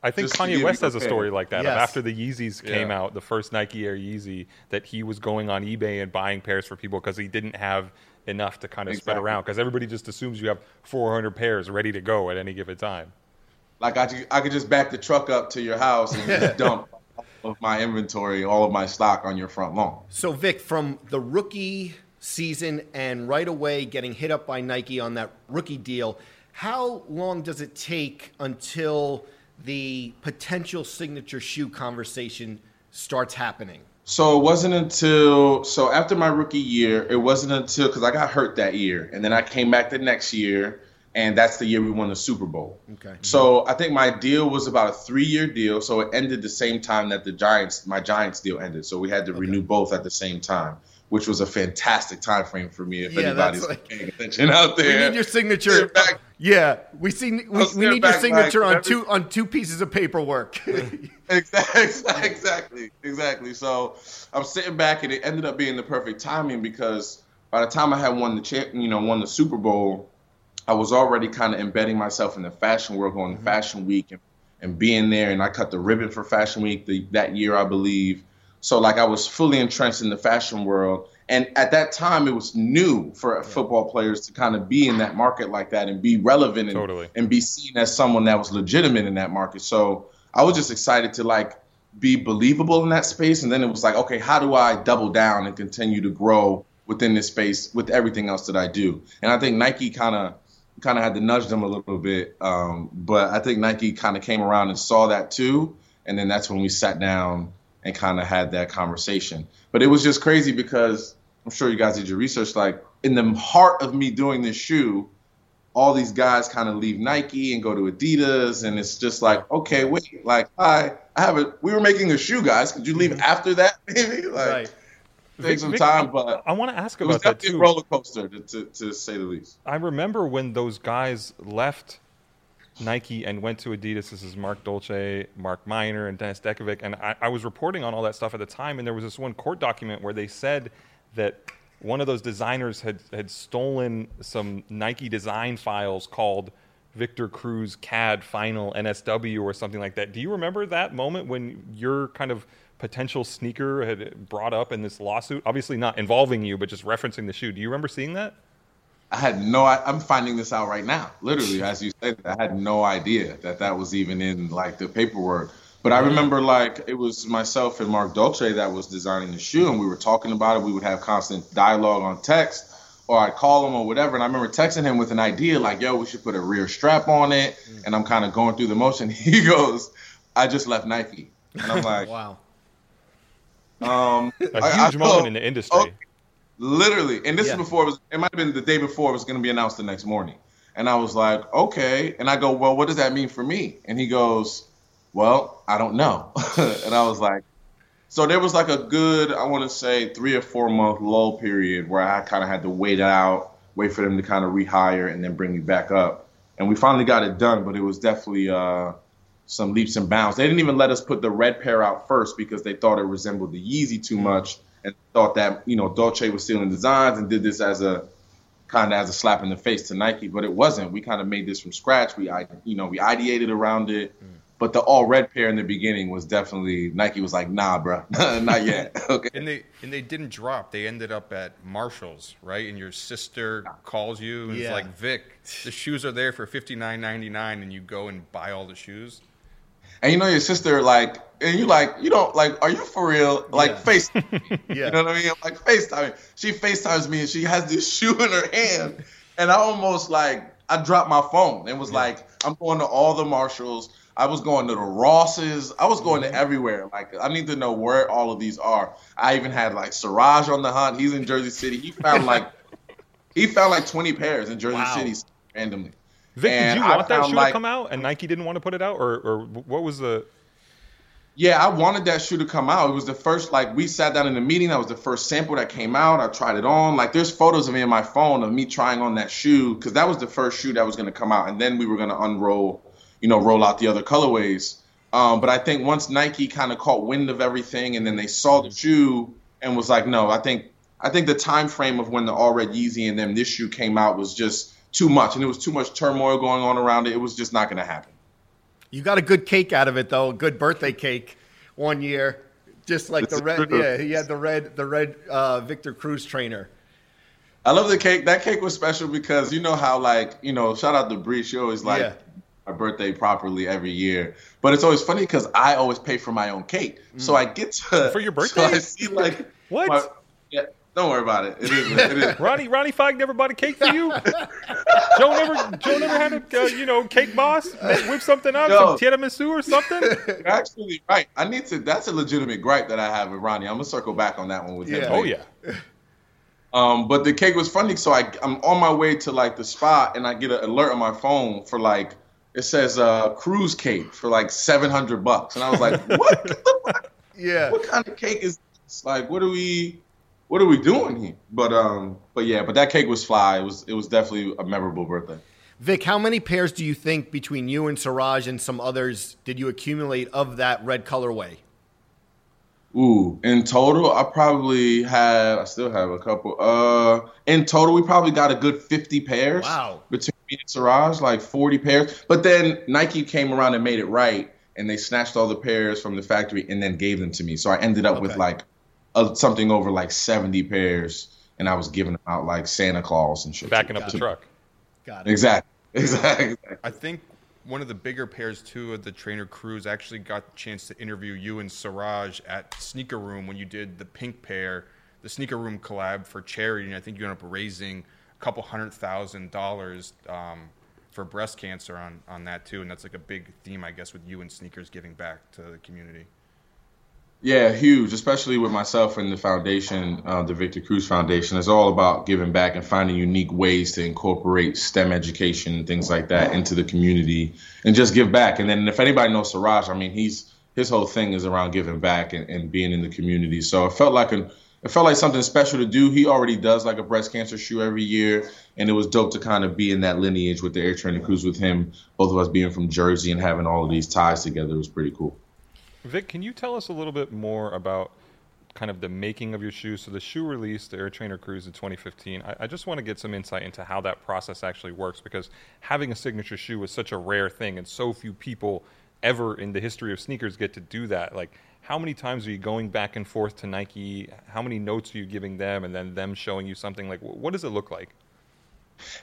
I think Just Kanye West has a story like that. Yes. After the Yeezys came out, the first Nike Air Yeezy, that he was going on eBay and buying pairs for people because he didn't have enough to kind of exactly. spread around because everybody just assumes you have 400 pairs ready to go at any given time. Like I, I could just back the truck up to your house and just dump of my inventory, all of my stock on your front lawn. So Vic, from the rookie season and right away getting hit up by Nike on that rookie deal, how long does it take until the potential signature shoe conversation starts happening? So it wasn't until so after my rookie year, it wasn't until because I got hurt that year, and then I came back the next year, and that's the year we won the Super Bowl. Okay. So I think my deal was about a three-year deal, so it ended the same time that the Giants, my Giants deal ended. So we had to okay. renew both at the same time which was a fantastic time frame for me. If yeah, anybody's like, paying attention out there, we need your signature. Back, yeah, we see. We, we need your signature like, on every, two on two pieces of paperwork. exactly, exactly, exactly. So I'm sitting back, and it ended up being the perfect timing because by the time I had won the champ, you know, won the Super Bowl, I was already kind of embedding myself in the fashion world, going to mm-hmm. Fashion Week and, and being there. And I cut the ribbon for Fashion Week the, that year, I believe. So like I was fully entrenched in the fashion world. And at that time, it was new for football players to kind of be in that market like that and be relevant and, Totally. and be seen as someone that was legitimate in that market. So I was just excited to like be believable in that space. And then it was like, okay, how do I double down and continue to grow within this space with everything else that I do? And I think Nike kind of kind of had to nudge them a little bit. Um, but I think Nike kind of came around and saw that too. And then that's when we sat down and kind of had that conversation. But it was just crazy because I'm sure you guys did your research. Like in the heart of me doing this shoe, all these guys kind of leave Nike and go to Adidas, and it's just like, okay, wait, like I, I have a, we were making a shoe, guys. Could you leave mm-hmm. after that, maybe? Like, right. take some Vic, time, but I want to ask it was about that too. roller coaster, to, to, to say the least. I remember when those guys left Nike and went to Adidas. This is Marc Dolce, Mark Miner, and Denis Dekovic. And I, I was reporting on all that stuff at the time, and there was this one court document where they said that one of those designers had, had stolen some Nike design files called Victor Cruz CAD Final NSW or something like that. Do you remember that moment when your kind of potential sneaker had brought up in this lawsuit? Obviously not involving you, but just referencing the shoe. Do you remember seeing that? I had no. I, I'm finding this out right now, literally, as you said. I had no idea that that was even in like the paperwork. But I remember like it was myself and Marc Dolce that was designing the shoe, and we were talking about it. We would have constant dialogue on text, or I'd call him or whatever. And I remember texting him with an idea like, "Yo, we should put a rear strap on it." And I'm kind of going through the motion. He goes, "I just left Nike," and I'm like, Wow. um, A I- I huge moment felt- in the industry. oh, Literally, and this Yeah. is before it was. It might have been the day before it was going to be announced the next morning. And I was like, okay. And I go, well, what does that mean for me? And he goes, well, I don't know. and I was like, so there was like a good, I want to say, three or four month lull period where I kind of had to wait it out, wait for them to kind of rehire, and then bring me back up. And we finally got it done, but it was definitely uh, some leaps and bounds. They didn't even let us put the red pair out first because they thought it resembled the Yeezy too much and thought that you know Dolce was stealing designs and did this as a kind of as a slap in the face to Nike, but it wasn't. We kind of made this from scratch. We you know we ideated around it, mm. but the all red pair in the beginning was definitely Nike was like, nah, bro, not yet. okay. And they and they didn't drop. They ended up at Marshalls, right? And your sister calls you and Yeah. is like, "Vic, the shoes are there for fifty nine ninety nine, and you go and buy all the shoes." And you know your sister like, and you like, you don't like, are you for real? Like Yeah. face, Yeah. you know what I mean? Like FaceTime. She FaceTimes me and she has this shoe in her hand, and I almost like I dropped my phone and was like, I'm going to all the Marshalls. I was going to the Rosses. I was going Mm-hmm. to everywhere. Like I need to know where all of these are. I even had like Siraj on the hunt. He's in Jersey City. He found like he found like 20 pairs in Jersey Wow. City randomly. Vic, And did you I want that shoe like- to come out and Nike didn't want to put it out, or, or what was the? Yeah, I wanted that shoe to come out. It was the first, like, we sat down in the meeting. That was the first sample that came out. I tried it on. Like, there's photos of me in my phone of me trying on that shoe because that was the first shoe that was going to come out. And then we were going to unroll, you know, roll out the other colorways. Um, but I think once Nike kind of caught wind of everything and then they saw the shoe and was like, no, I think, I think the time frame of when the All Red Yeezy and then this shoe came out was just too much. And there was too much turmoil going on around it. It was just not going to happen. You got a good cake out of it though, a good birthday cake one year. Just like the red, true. yeah, he had the red, the red uh, Victor Cruz trainer. I love the cake. That cake was special because you know how like you know shout out to Bree. She always like Yeah. my birthday properly every year. But it's always funny because I always pay for my own cake, so I get to For your So I birthday? see like What? my- yeah, don't worry about it. It is. It is. Ronnie Ronnie Fieg never bought a cake for you. Joe never Joe never had a uh, you know cake boss Make- whip something up, Yo. some tiramisu or something. You're actually right. I need to. That's a legitimate gripe that I have with Ronnie. I'm gonna circle back on that one with him. Oh later. yeah, Um, but the cake was funny. So I, I'm on my way to like the spot, and I get an alert on my phone for like it says uh, Cruz cake for like 700 bucks, and I was like, what? the fuck? Yeah. what kind of cake is this? Like, what are we, what are we doing here? But um, but yeah, but that cake was fly. It was it was definitely a memorable birthday. Vic, how many pairs do you think between you and Siraj and some others did you accumulate of that red colorway? Ooh, in total, I probably have. I still have a couple. Uh, in total, we probably got a good 50 pairs. Wow. Between me and Siraj like 40 pairs. But then Nike came around and made it right, and they snatched all the pairs from the factory and then gave them to me. So I ended up with like a, something over like 70 pairs, and I was giving them out like Santa Claus and shit. Backing up Got the it. truck. Got it. Exactly. Exactly. I think one of the bigger pairs too of the trainer Cruz actually got the chance to interview you and Siraj at Sneaker Room when you did the pink pair, the Sneaker Room collab for charity, and I think you ended up raising a couple hundred thousand dollars um, for breast cancer on on that too, and that's like a big theme, I guess, with you and sneakers giving back to the community. Yeah, huge, especially with myself and the foundation, uh, the Victor Cruz Foundation. It's all about giving back and finding unique ways to incorporate STEM education and things like that into the community and just give back. And then if anybody knows Siraj, I mean, he's his whole thing is around giving back and, and being in the community. So it felt like an it felt like something special to do. He already does like a breast cancer shoe every year, and it was dope to kind of be in that lineage with the Air Training Cruz with him. Both of us being from Jersey and having all of these ties together was pretty cool. Vic, can you tell us a little bit more about kind of the making of your shoes? So the shoe release, the Air Trainer Cruz in 2015. I, I just want to get some insight into how that process actually works because having a signature shoe is such a rare thing, and so few people ever in the history of sneakers get to do that. Like, how many times are you going back and forth to Nike? How many notes are you giving them, and then them showing you something? Like, what does it look like?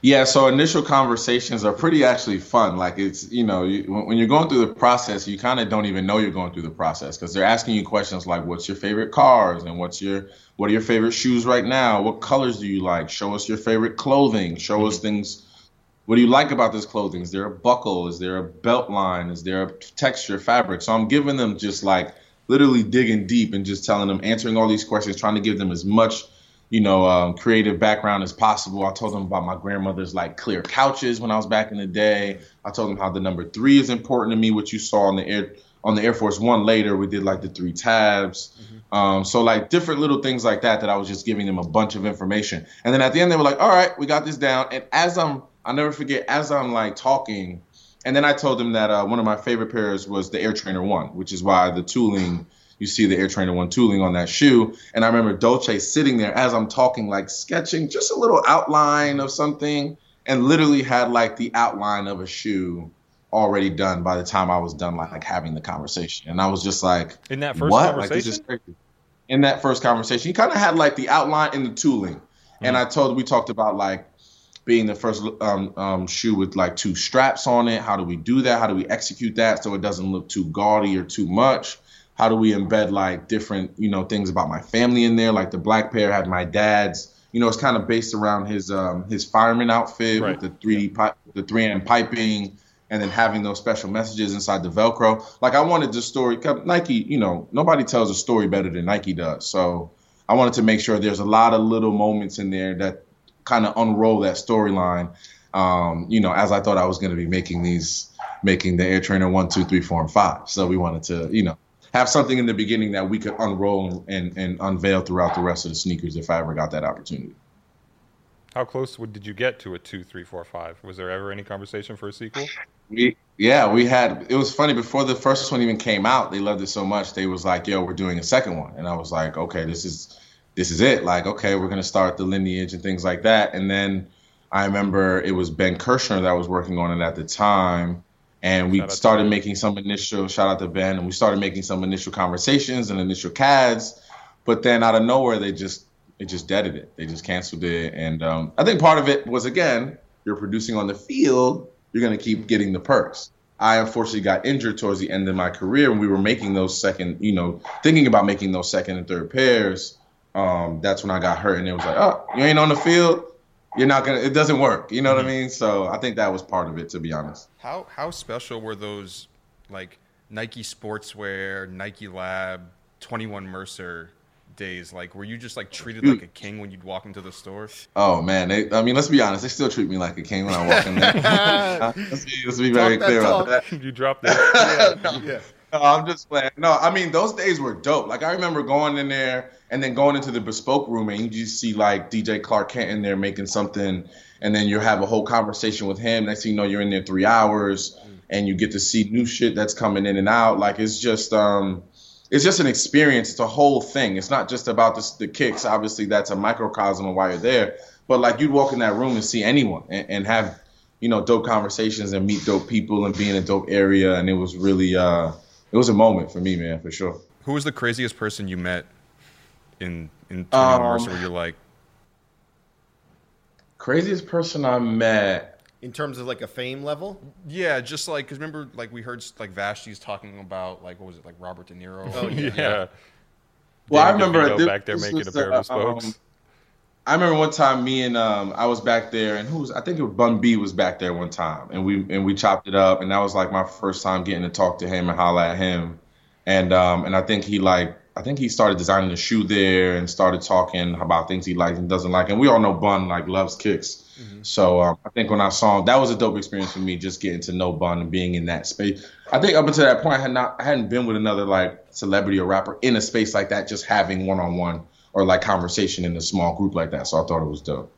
Yeah, so initial conversations are pretty actually fun. Like it's, you know, you, when when you're going through the process, you kind of don't even know you're going through the process because they're asking you questions like, "What's your favorite cars?" and "What's your what are your favorite shoes right now? What colors do you like? Show us your favorite clothing. Show us mm-hmm. things. What do you like about this clothing? Is there a buckle? Is there a belt line? Is there a texture, fabric? So I'm giving them just like literally digging deep and just telling them, answering all these questions, trying to give them as much you know, um, creative background as possible. I told them about my grandmother's like clear couches when I was back in the day. I told them how the number three is important to me, what you saw on the air on the Air Force One later. We did like the three tabs. Um, so like different little things like that that I was just giving them a bunch of information. And then at the end they were like, all right, we got this down. And as I'm I'll never forget, as I'm like talking, and then I told them that uh, one of my favorite pairs was the Air Trainer One, which is why the tooling you see the Air Trainer One tooling on that shoe. And I remember Dolce sitting there as I'm talking, like sketching just a little outline of something, and literally had like the outline of a shoe already done by the time I was done like having the conversation. And I was just like, In that first what? Like conversation? crazy. In that first conversation, he kind of had like the outline and the tooling. And I told we talked about like being the first um, um, shoe with like two straps on it. How do we do that? How do we execute that so it doesn't look too gaudy or too much? How do we embed like different you know things about my family in there? Like the black pair had my dad's. You know, it's kind of based around his um, his fireman outfit Right. with the 3D pipe, the 3M piping, and then having those special messages inside the Velcro. Like I wanted the story Nike, you know, nobody tells a story better than Nike does. So I wanted to make sure there's a lot of little moments in there that kind of unroll that storyline. Um, you know, as I thought I was going to be making these, making the Air Trainer one, two, three, four, and five. So we wanted to, you know, have something in the beginning that we could unroll and, and unveil throughout the rest of the sneakers if I ever got that opportunity. How close would, did you get to a two, three, four, five? Was there ever any conversation for a sequel? We, yeah, we had. It was funny before the first one even came out. They loved it so much. They was like, "Yo, we're doing a second one," and I was like, "Okay, this is this is it. Like, okay, we're gonna start the lineage and things like that." And then I remember it was Ben Kirshner that was working on it at the time, and we Shout started making some initial shout out to Ben, and we started making some initial conversations and initial CADs. But then out of nowhere, they just they just deaded it. They just canceled it, and um, I think part of it was again, you're producing on the field, you're gonna keep getting the perks. I unfortunately got injured towards the end of my career, and we were making those second, you know, thinking about making those second and third pairs. Um, that's when I got hurt, and it was like, oh, you ain't on the field, you're not gonna. It doesn't work. You know what I mm-hmm. mean? So I think that was part of it, to be honest. How how special were those like Nike Sportswear, Nike Lab, Twenty One Mercer days? Like, were you just like treated like a mm. king when you'd walk into the store? Oh man, they, I mean, let's be honest. They still treat me like a king when I walk in there. Let's, be, let's be very clear talk. about that. you dropped it. yeah. No, I'm just playing. No, I mean those days were dope. Like I remember going in there and then going into the bespoke room and you just see like DJ Clark Kent in there making something, and then you have a whole conversation with him. Next thing you know, you're in there three hours and you get to see new shit that's coming in and out. Like it's just um it's just an experience. It's a whole thing. It's not just about the, the kicks. Obviously, that's a microcosm of why you're there. But like you'd walk in that room and see anyone and, and have you know, dope conversations and meet dope people and be in a dope area. And it was really, uh, it was a moment for me, man, for sure. Who was the craziest person you met in in 21 Um, Mercer where you're like, Craziest person I met. In terms of like a fame level? yeah, just like because remember like we heard like Vashti's talking about like what was it like Robert De Niro? Oh, yeah. yeah. Well, I remember DeVito this- back there making a was, pair of his spokes. um, I remember one time me and um, I was back there, and who was I think it was Bun B was back there one time, and we and we chopped it up, and that was like my first time getting to talk to him and holla at him, and um, and I think he like I think he started designing a shoe there and started talking about things he likes and doesn't like, and we all know Bun like loves kicks, so um, I think when I saw him, that was a dope experience for me, just getting to know Bun and being in that space. I think up until that point, I had not I hadn't been with another like celebrity or rapper in a space like that, just having one on one or like conversation in a small group like that. So I thought it was dope.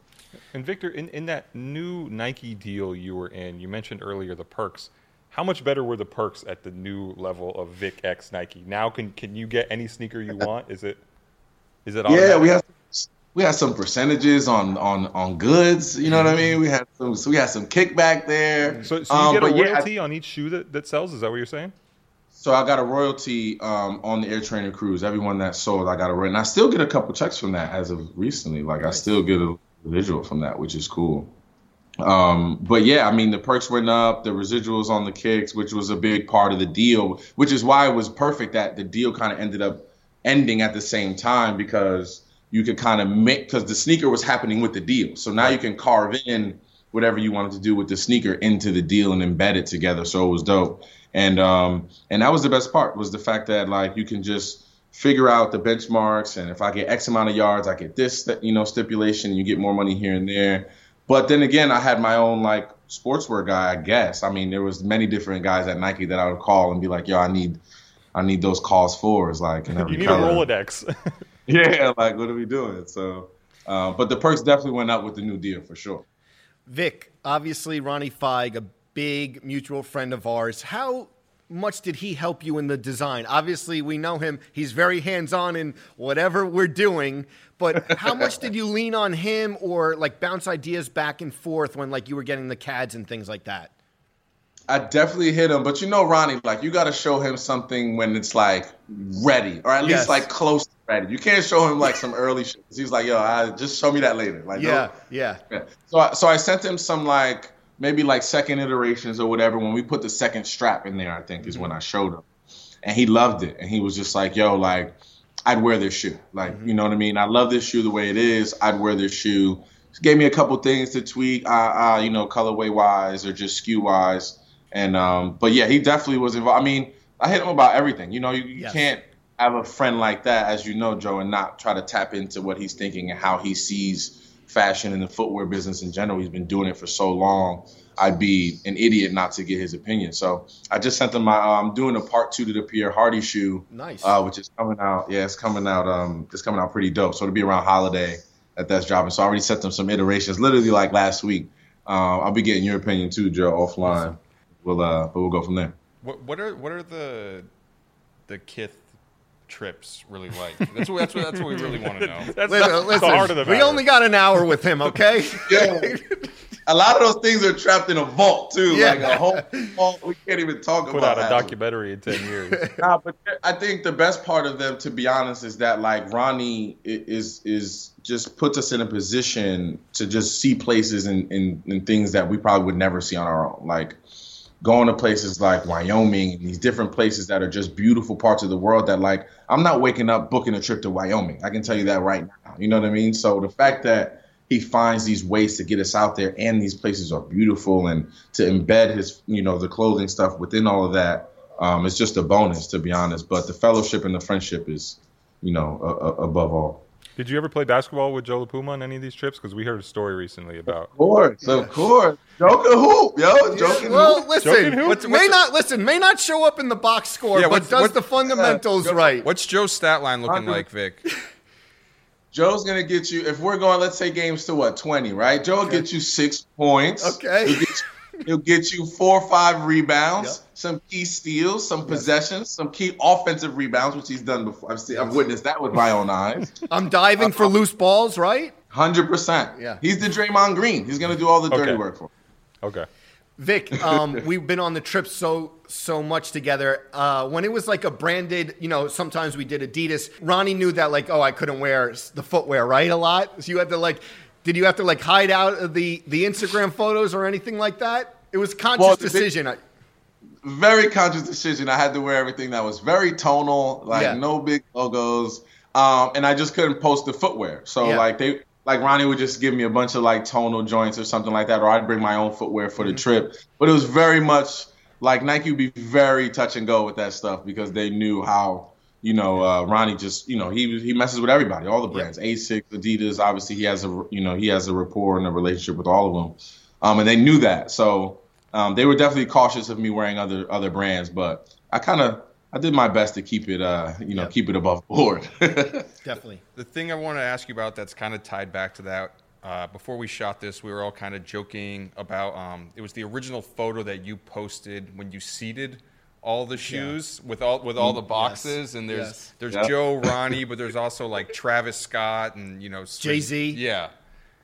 And Victor, in, in that new Nike deal you were in, you mentioned earlier the perks. How much better were the perks at the new level of Vic X Nike? Now can can you get any sneaker you want? Is it is it Yeah, we have we had some percentages on on on goods. You know what I mean? We had some so we had some kickback there. So, so you Um, get a but yeah, I- on each shoe that, that sells? Is that what you're saying? So I got a royalty um, on the Air Trainer Cruz. Everyone that sold, I got a royalty. And I still get a couple checks from that as of recently. Like I still get a residual from that, which is cool. Um, but yeah, I mean the perks went up, the residuals on the kicks, which was a big part of the deal, which is why it was perfect that the deal kind of ended up ending at the same time because you could kind of make because the sneaker was happening with the deal. So now you can carve in whatever you wanted to do with the sneaker into the deal and embed it together. So it was dope. And um and that was the best part was the fact that like you can just figure out the benchmarks and if I get X amount of yards, I get this you know stipulation and you get more money here and there. But then again, I had my own like sportswear guy, I guess. I mean, there was many different guys at Nike that I would call and be like, "Yo, I need, I need those calls fours, like in every You need color." a Rolodex. Yeah, like what are we doing? So, uh, but the perks definitely went up with the new deal for sure. Vic, obviously Ronnie Fieg, a big mutual friend of ours. How much did he help you in the design? Obviously, we know him. He's very hands-on in whatever we're doing. But how much did you lean on him or like bounce ideas back and forth when like you were getting the CADs and things like that? I definitely hit him, but you know, Ronnie, like you got to show him something when it's like ready, or at Yes. least like close to ready. You can't show him like some early shit. He's like, "Yo, I, just show me that later." Like, Yeah, don't- yeah. Yeah. So I, so I sent him some like maybe like second iterations or whatever. When we put the second strap in there, I think is when I showed him, and he loved it. And he was just like, "Yo, like I'd wear this shoe. Like you know what I mean? I love this shoe the way it is. I'd wear this shoe." Just gave me a couple things to tweak, uh, uh, you know, colorway wise or just SKU wise. And um, but yeah, he definitely was involved. I mean, I hit him about everything. You know, you, you Yes. can't have a friend like that, as you know, Joe, and not try to tap into what he's thinking and how he sees fashion and the footwear business in general. He's been doing it for so long. I'd be an idiot not to get his opinion. So I just sent him my. Uh, I'm doing a part two to the Pierre Hardy shoe, Nice. uh, which is coming out. Yeah, it's coming out. Um, it's coming out pretty dope. So it'll be around holiday that that's dropping. So I already sent them some iterations, literally like last week. Uh, I'll be getting your opinion too, Joe, offline. We'll uh, but we'll go from there. What what are what are the the Kith trips really like? That's what that's what, that's what we really want to know. That's Listen, the, listen, the heart of the we matter. only got an hour with him, okay? Yeah. a lot of those things are trapped in a vault too. Yeah. Like a whole vault. We can't even talk put about Put out a that. documentary in ten years. Nah, but I think the best part of them, to be honest, is that like Ronnie is is just puts us in a position to just see places and, and, and things that we probably would never see on our own. Like going to places like Wyoming and these different places that are just beautiful parts of the world that like I'm not waking up booking a trip to Wyoming. I can tell you that right now. You know what I mean? So the fact that he finds these ways to get us out there and these places are beautiful and to embed his you know the clothing stuff within all of that um, it's just a bonus to be honest but the fellowship and the friendship is you know above all Did you ever play basketball with Joe La Puma on any of these trips? Because we heard a story recently about. of course of course joking hoop yo joking well, hoop listen, Joking who? What's- may what's- not listen, may not show up in the box score, Yeah, but does what- the fundamentals right. What's Joe's stat line looking like, Vic? Joe's gonna get you if we're going let's say games to what 20 right Joe will get you six points Okay. He'll get you, he'll get you four or five rebounds Yep. some key steals some possessions some key offensive rebounds which he's done before I've, seen, I've witnessed that with my own eyes I'm diving for loose balls, right? Hundred percent. Yeah. He's the Draymond Green. He's gonna do all the dirty Okay. work for. him. Okay. Vic, um, we've been on the trip so so much together. Uh, when it was like a branded, you know, sometimes we did Adidas. Ronnie knew that like, oh, I couldn't wear the footwear right a lot. So you had to like, did you have to like hide out of the the Instagram photos or anything like that? It was a conscious Well, the big- decision. Very conscious decision. I had to wear everything that was very tonal, like Yeah. no big logos, um, and I just couldn't post the footwear. So Yeah. like they, like Ronnie would just give me a bunch of like tonal joints or something like that, or I'd bring my own footwear for Mm-hmm. the trip. But it was very much like Nike would be very touch and go with that stuff because they knew how. You know, uh, Ronnie just you know he he messes with everybody, all the brands, Asics, Adidas. Obviously, he has a you know he has a rapport and a relationship with all of them, um, and they knew that. So um, they were definitely cautious of me wearing other other brands, but I kind of I did my best to keep it uh you know Yeah. keep it above board. Definitely. The thing I want to ask you about that's kind of tied back to that. Uh, before we shot this, we were all kind of joking about. Um, it was the original photo that you posted when you seated all the shoes with all with all the boxes, and there's Yes. there's Yeah. Joe, Ronnie, but there's also like Travis Scott and you know Jay-Z. Yeah,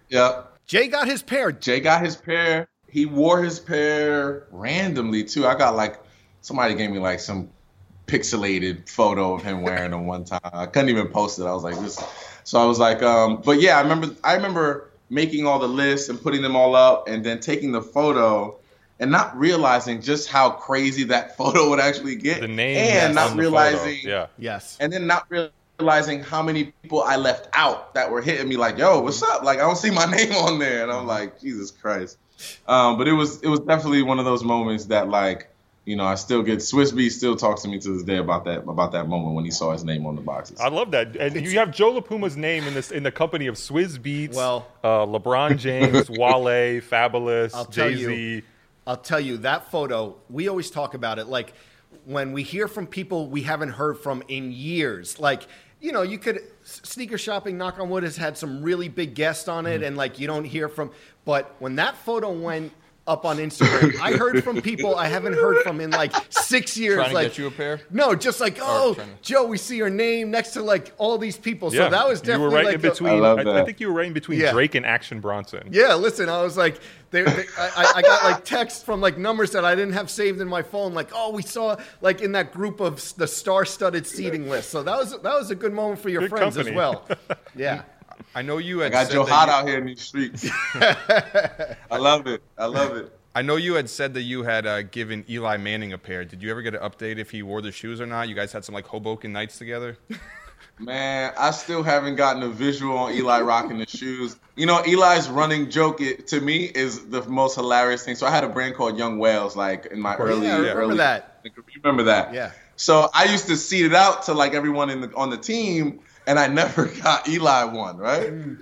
yeah, Jay got his pair. Jay got his pair. He wore his pair randomly too. I got like somebody gave me like some pixelated photo of him wearing them one time. I couldn't even post it. I was like this. So I was like, um, but yeah, I remember I remember making all the lists and putting them all up and then taking the photo and not realizing just how crazy that photo would actually get. The name and is not on the photo. realizing Yeah. Yes. and then not realizing how many people I left out that were hitting me like, "Yo, what's up?" Like I don't see my name on there, and I'm like, Jesus Christ. Um, but it was it was definitely one of those moments that like, you know, I still get Swizz B still talks to me to this day about that about that moment when he saw his name on the boxes. I love that. And you have Joe La Puma's name in this in the company of Swizz Beatz, Well- uh, LeBron James, Wale, Fabolous, I'll Jay you. Z. I'll tell you that photo. We always talk about it like when we hear from people we haven't heard from in years. Like you know, you could sneaker shopping. Knock on wood has had some really big guests on Mm-hmm. it, and like you don't hear from. But when that photo went up on Instagram, I heard from people I haven't heard from in like six years. trying to like, get you a pair. No, just like oh, to- Joe, we see your name next to like all these people. Yeah, So that was you definitely were right like in the- between. I I, think you were right in between Yeah. Drake and Action Bronson. Yeah, listen, I was like, they, they, I, I- I got like texts from like numbers that I didn't have saved in my phone, like, oh, we saw like in that group of the star-studded seating list. So that was that was a good moment for your Good friends company. as well. Yeah, I know you I got said Joe hot you- out here in these streets. I love it. I love it. I know you had said that you had uh, given Eli Manning a pair. Did you ever get an update if he wore the shoes or not? You guys had some like Hoboken nights together. Man, I still haven't gotten a visual on Eli rocking the shoes. You know, Eli's running joke it, to me is the most hilarious thing. So I had a brand called Young Whales, like in my early. yeah, I remember early, that. You remember that? Yeah. So I used to seed it out to like everyone in the on the team, and I never got Eli one, right? Mm.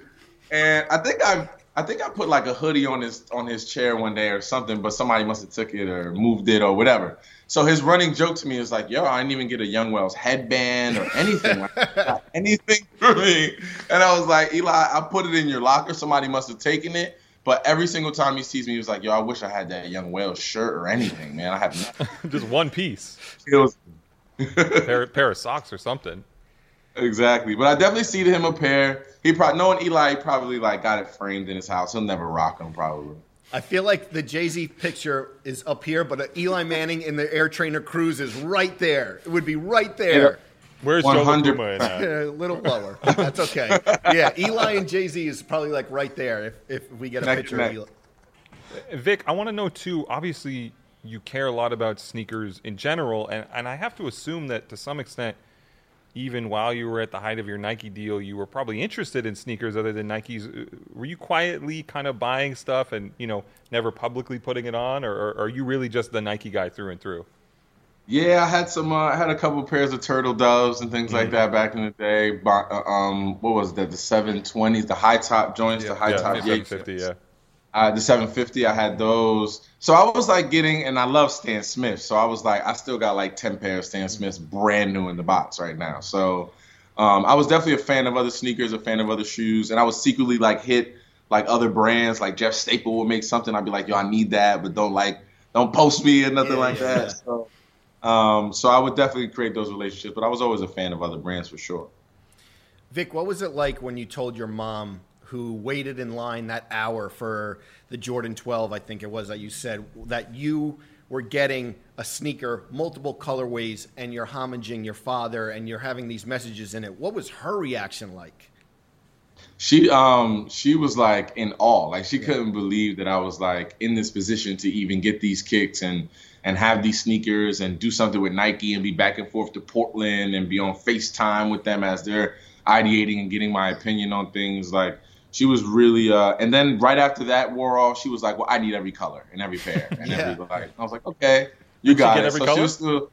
And I think I I think I put like a hoodie on his on his chair one day or something, but somebody must have took it or moved it or whatever. So his running joke to me is like, "Yo, I didn't even get a Young Wells headband or anything, like, anything for me." And I was like, "Eli, I put it in your locker. Somebody must have taken it." But every single time he sees me, he was like, "Yo, I wish I had that Young Wells shirt or anything, man. I have nothing." Just one piece, It was pair, pair of socks or something. Exactly, but I definitely see him a pair. He probably knowing Eli, he probably like got it framed in his house. He'll never rock them probably. I feel like the Jay Z picture is up here, but uh, Eli Manning in the Air Trainer Cruz is right there. It would be right there. Where's Joe 100. La Puma in that? a little lower. That's okay. Yeah, Eli and Jay Z is probably like right there if, if we get a Neck to picture neck. of Eli. Vic, I want to know too. Obviously, you care a lot about sneakers in general, and, and I have to assume that to some extent, even while you were at the height of your Nike deal, you were probably interested in sneakers other than Nikes. Uh, Were you quietly kind of buying stuff and you know never publicly putting it on, or, or are you really just the Nike guy through and through? Yeah, I had some. Uh, I had a couple pairs of turtle doves and things Mm-hmm. like that back in the day. But, uh, um, what was that? The 720s, the high top joints, the high yeah, top yeah, 750, yeah. Uh, the 750, I had those. So I was like getting, and I love Stan Smith. So I was like, I still got like 10 pairs of Stan Smiths brand new in the box right now. So um, I was definitely a fan of other sneakers, a fan of other shoes, and I was secretly like hit like other brands, like Jeff Staple would make something. I'd be like, yo, I need that, but don't like, don't post me or nothing Yeah, like yeah, that. So, um, so I would definitely create those relationships, but I was always a fan of other brands for sure. Vic, what was it like when you told your mom, who waited in line that hour for the Jordan 12, I think it was that you said that you were getting a sneaker, multiple colorways, and you're homaging your father and you're having these messages in it. What was her reaction like? She um she was like in awe. Like she couldn't believe that I was like in this position to even get these kicks and and have these sneakers and do something with Nike and be back and forth to Portland and be on FaceTime with them as they're ideating and getting my opinion on things. Like she was really uh and then right after that wore off, she was like, Well, I need every color and every pair. And Yeah. every like I was like, Okay, you got get it. every so color? she was still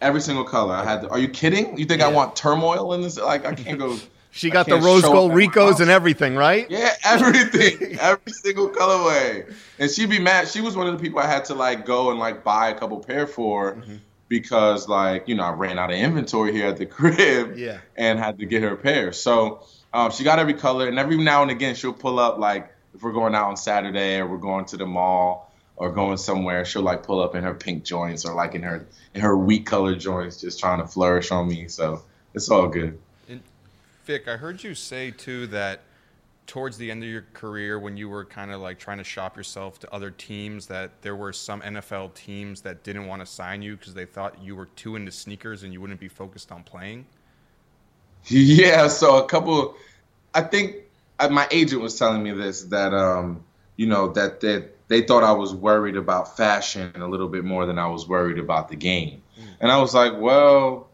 every single color. I had to, are you kidding? You think I want turmoil in this? Like I can't go She got the rose gold up at my Ricos and everything, right? Yeah, everything, every single colorway. And she'd be mad. She was one of the people I had to like go and like buy a couple pair for Mm-hmm. because like you know I ran out of inventory here at the crib. Yeah. And had to get her a pair. So um, she got every color, and every now and again she'll pull up like if we're going out on Saturday or we're going to the mall or going somewhere, she'll like pull up in her pink joints or like in her in her wheat colored joints, just trying to flourish on me. So it's all good. And Vic, I heard you say too that towards the end of your career, when you were kind of like trying to shop yourself to other teams, that there were some NFL teams that didn't want to sign you because they thought you were too into sneakers and you wouldn't be focused on playing. Yeah, so a couple. I think uh, my agent was telling me this that um, you know that that they thought I was worried about fashion a little bit more than I was worried about the game, and I was like, well,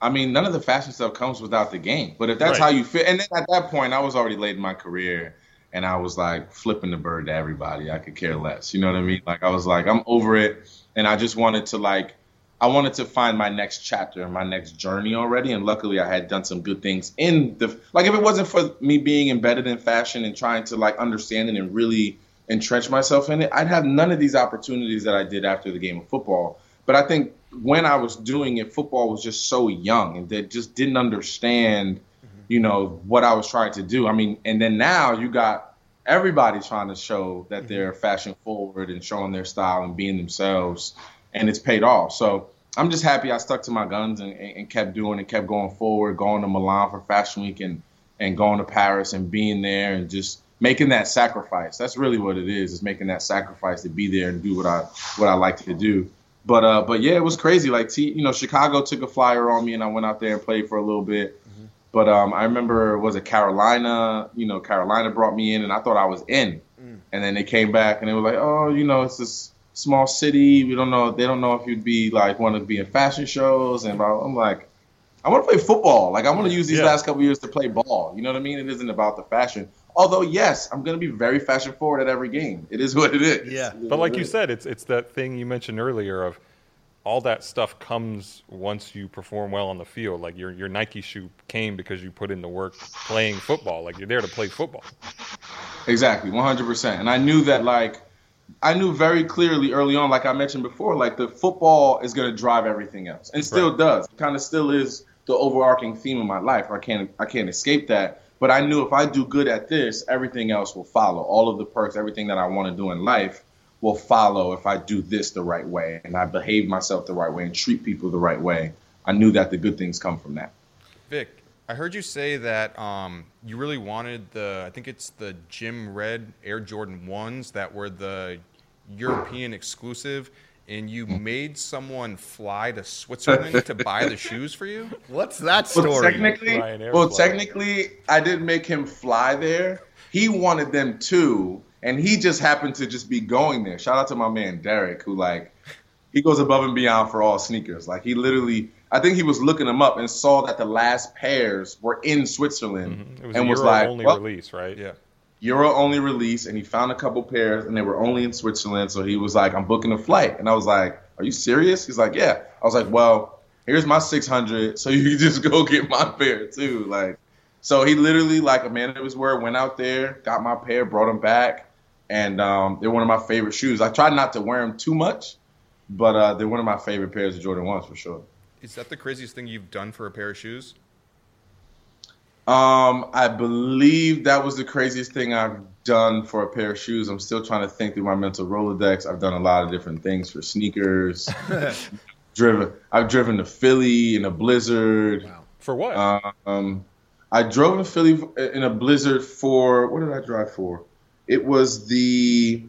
I mean, none of the fashion stuff comes without the game. But if that's Right. how you feel, and then at that point, I was already late in my career, and I was like flipping the bird to everybody. I could care less. You know what I mean? Like I was like, I'm over it, and I just wanted to like, I wanted to find my next chapter and my next journey already. And luckily, I had done some good things in the like. If it wasn't for me being embedded in fashion and trying to like understand it and really entrench myself in it, I'd have none of these opportunities that I did after the game of football. But I think when I was doing it, football was just so young and they just didn't understand, mm-hmm. you know, what I was trying to do. I mean, and then now you got everybody trying to show that mm-hmm. they're fashion forward and showing their style and being themselves, and it's paid off. So I'm just happy I stuck to my guns and, and and kept doing it, kept going forward, going to Milan for Fashion Week and and going to Paris and being there and just making that sacrifice. That's really what it is, is making that sacrifice to be there and do what I what I like to do. But uh, but yeah, it was crazy. Like, T, you know, Chicago took a flyer on me, and I went out there and played for a little bit. But um, I remember was it Carolina? You know, Carolina brought me in, and I thought I was in. And then they came back, and they were like, "Oh, you know, it's this small city. We don't know. They don't know if you'd be like want to be in fashion shows." And blah- I'm like, I want to play football. Like I want to use these Yeah. last couple years to play ball. You know what I mean? It isn't about the fashion. Although yes, I'm going to be very fashion forward at every game. It is what it is. Yeah. But like you is. said, it's it's that thing you mentioned earlier of all that stuff comes once you perform well on the field. Like your your Nike shoe came because you put in the work playing football. Like you're there to play football. Exactly, 100%. And I knew that, like, I knew very clearly early on, like I mentioned before, like the football is going to drive everything else, and still Right. does. Kind of still is the overarching theme of my life. I can't, I can't escape that. But I knew if I do good at this, everything else will follow. All of the perks, everything that I want to do in life, will follow if I do this the right way and I behave myself the right way and treat people the right way. I knew that the good things come from that. Vic, I heard you say that um, you really wanted the, I think it's the Gym Red Air Jordan 1s that were the European exclusive, and you made someone fly to Switzerland to buy the shoes for you? What's that Well, story? technically, well, technically, I didn't make him fly there. He wanted them too, and he just happened to just be going there. Shout out to my man Derek, who like he goes above and beyond for all sneakers. Like he literally, I think he was looking them up and saw that the last pairs were in Switzerland, Mm-hmm. It was and a was Euro like, only well, release, right? Yeah. Euro only release, and he found a couple pairs, and they were only in Switzerland. So he was like, "I'm booking a flight," and I was like, "Are you serious?" He's like, "Yeah." I was like, "Well, here's my 600, so you can just go get my pair too." Like, so he literally, like a man of his word, went out there, got my pair, brought them back, and um, they're one of my favorite shoes. I try not to wear them too much, but uh, they're one of my favorite pairs of Jordan ones for sure. Is that the craziest thing you've done for a pair of shoes? Um, I believe that was the craziest thing I've done for a pair of shoes. I'm still trying to think through my mental Rolodex. I've done a lot of different things for sneakers. driven, I've driven to Philly in a blizzard. Wow. For what? Um, I drove to Philly in a blizzard for what did I drive for? It was the.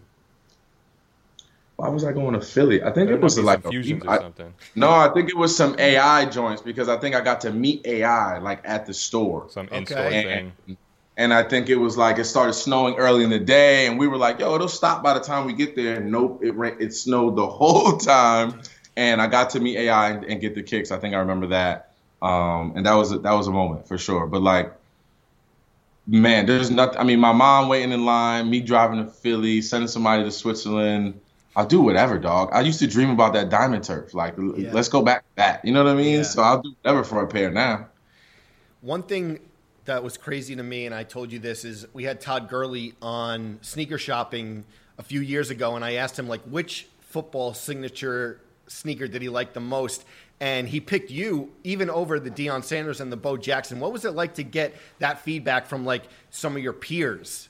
Why was I going to Philly? I think There it was like a, fusions or I- something. no, I think it was some AI joints because I think I got to meet AI like at the store. Some Okay. in-store And, thing. and I think it was like it started snowing early in the day, and we were like, "Yo, it'll stop by the time we get there." Nope, it ra- it snowed the whole time, and I got to meet AI and, and get the kicks. I think I remember that, um, and that was a, that was a moment for sure. But like, man, there's nothing. I mean, my mom waiting in line, me driving to Philly, sending somebody to Switzerland. I'll do whatever, dog. I used to dream about that diamond turf. Like, Yeah. let's go back to that. You know what I mean? Yeah. So I'll do whatever for a pair now. One thing that was crazy to me, and I told you this, is we had Todd Gurley on sneaker shopping a few years ago, and I asked him like which football signature sneaker did he like the most, and he picked you even over the Deion Sanders and the Bo Jackson. What was it like to get that feedback from like some of your peers?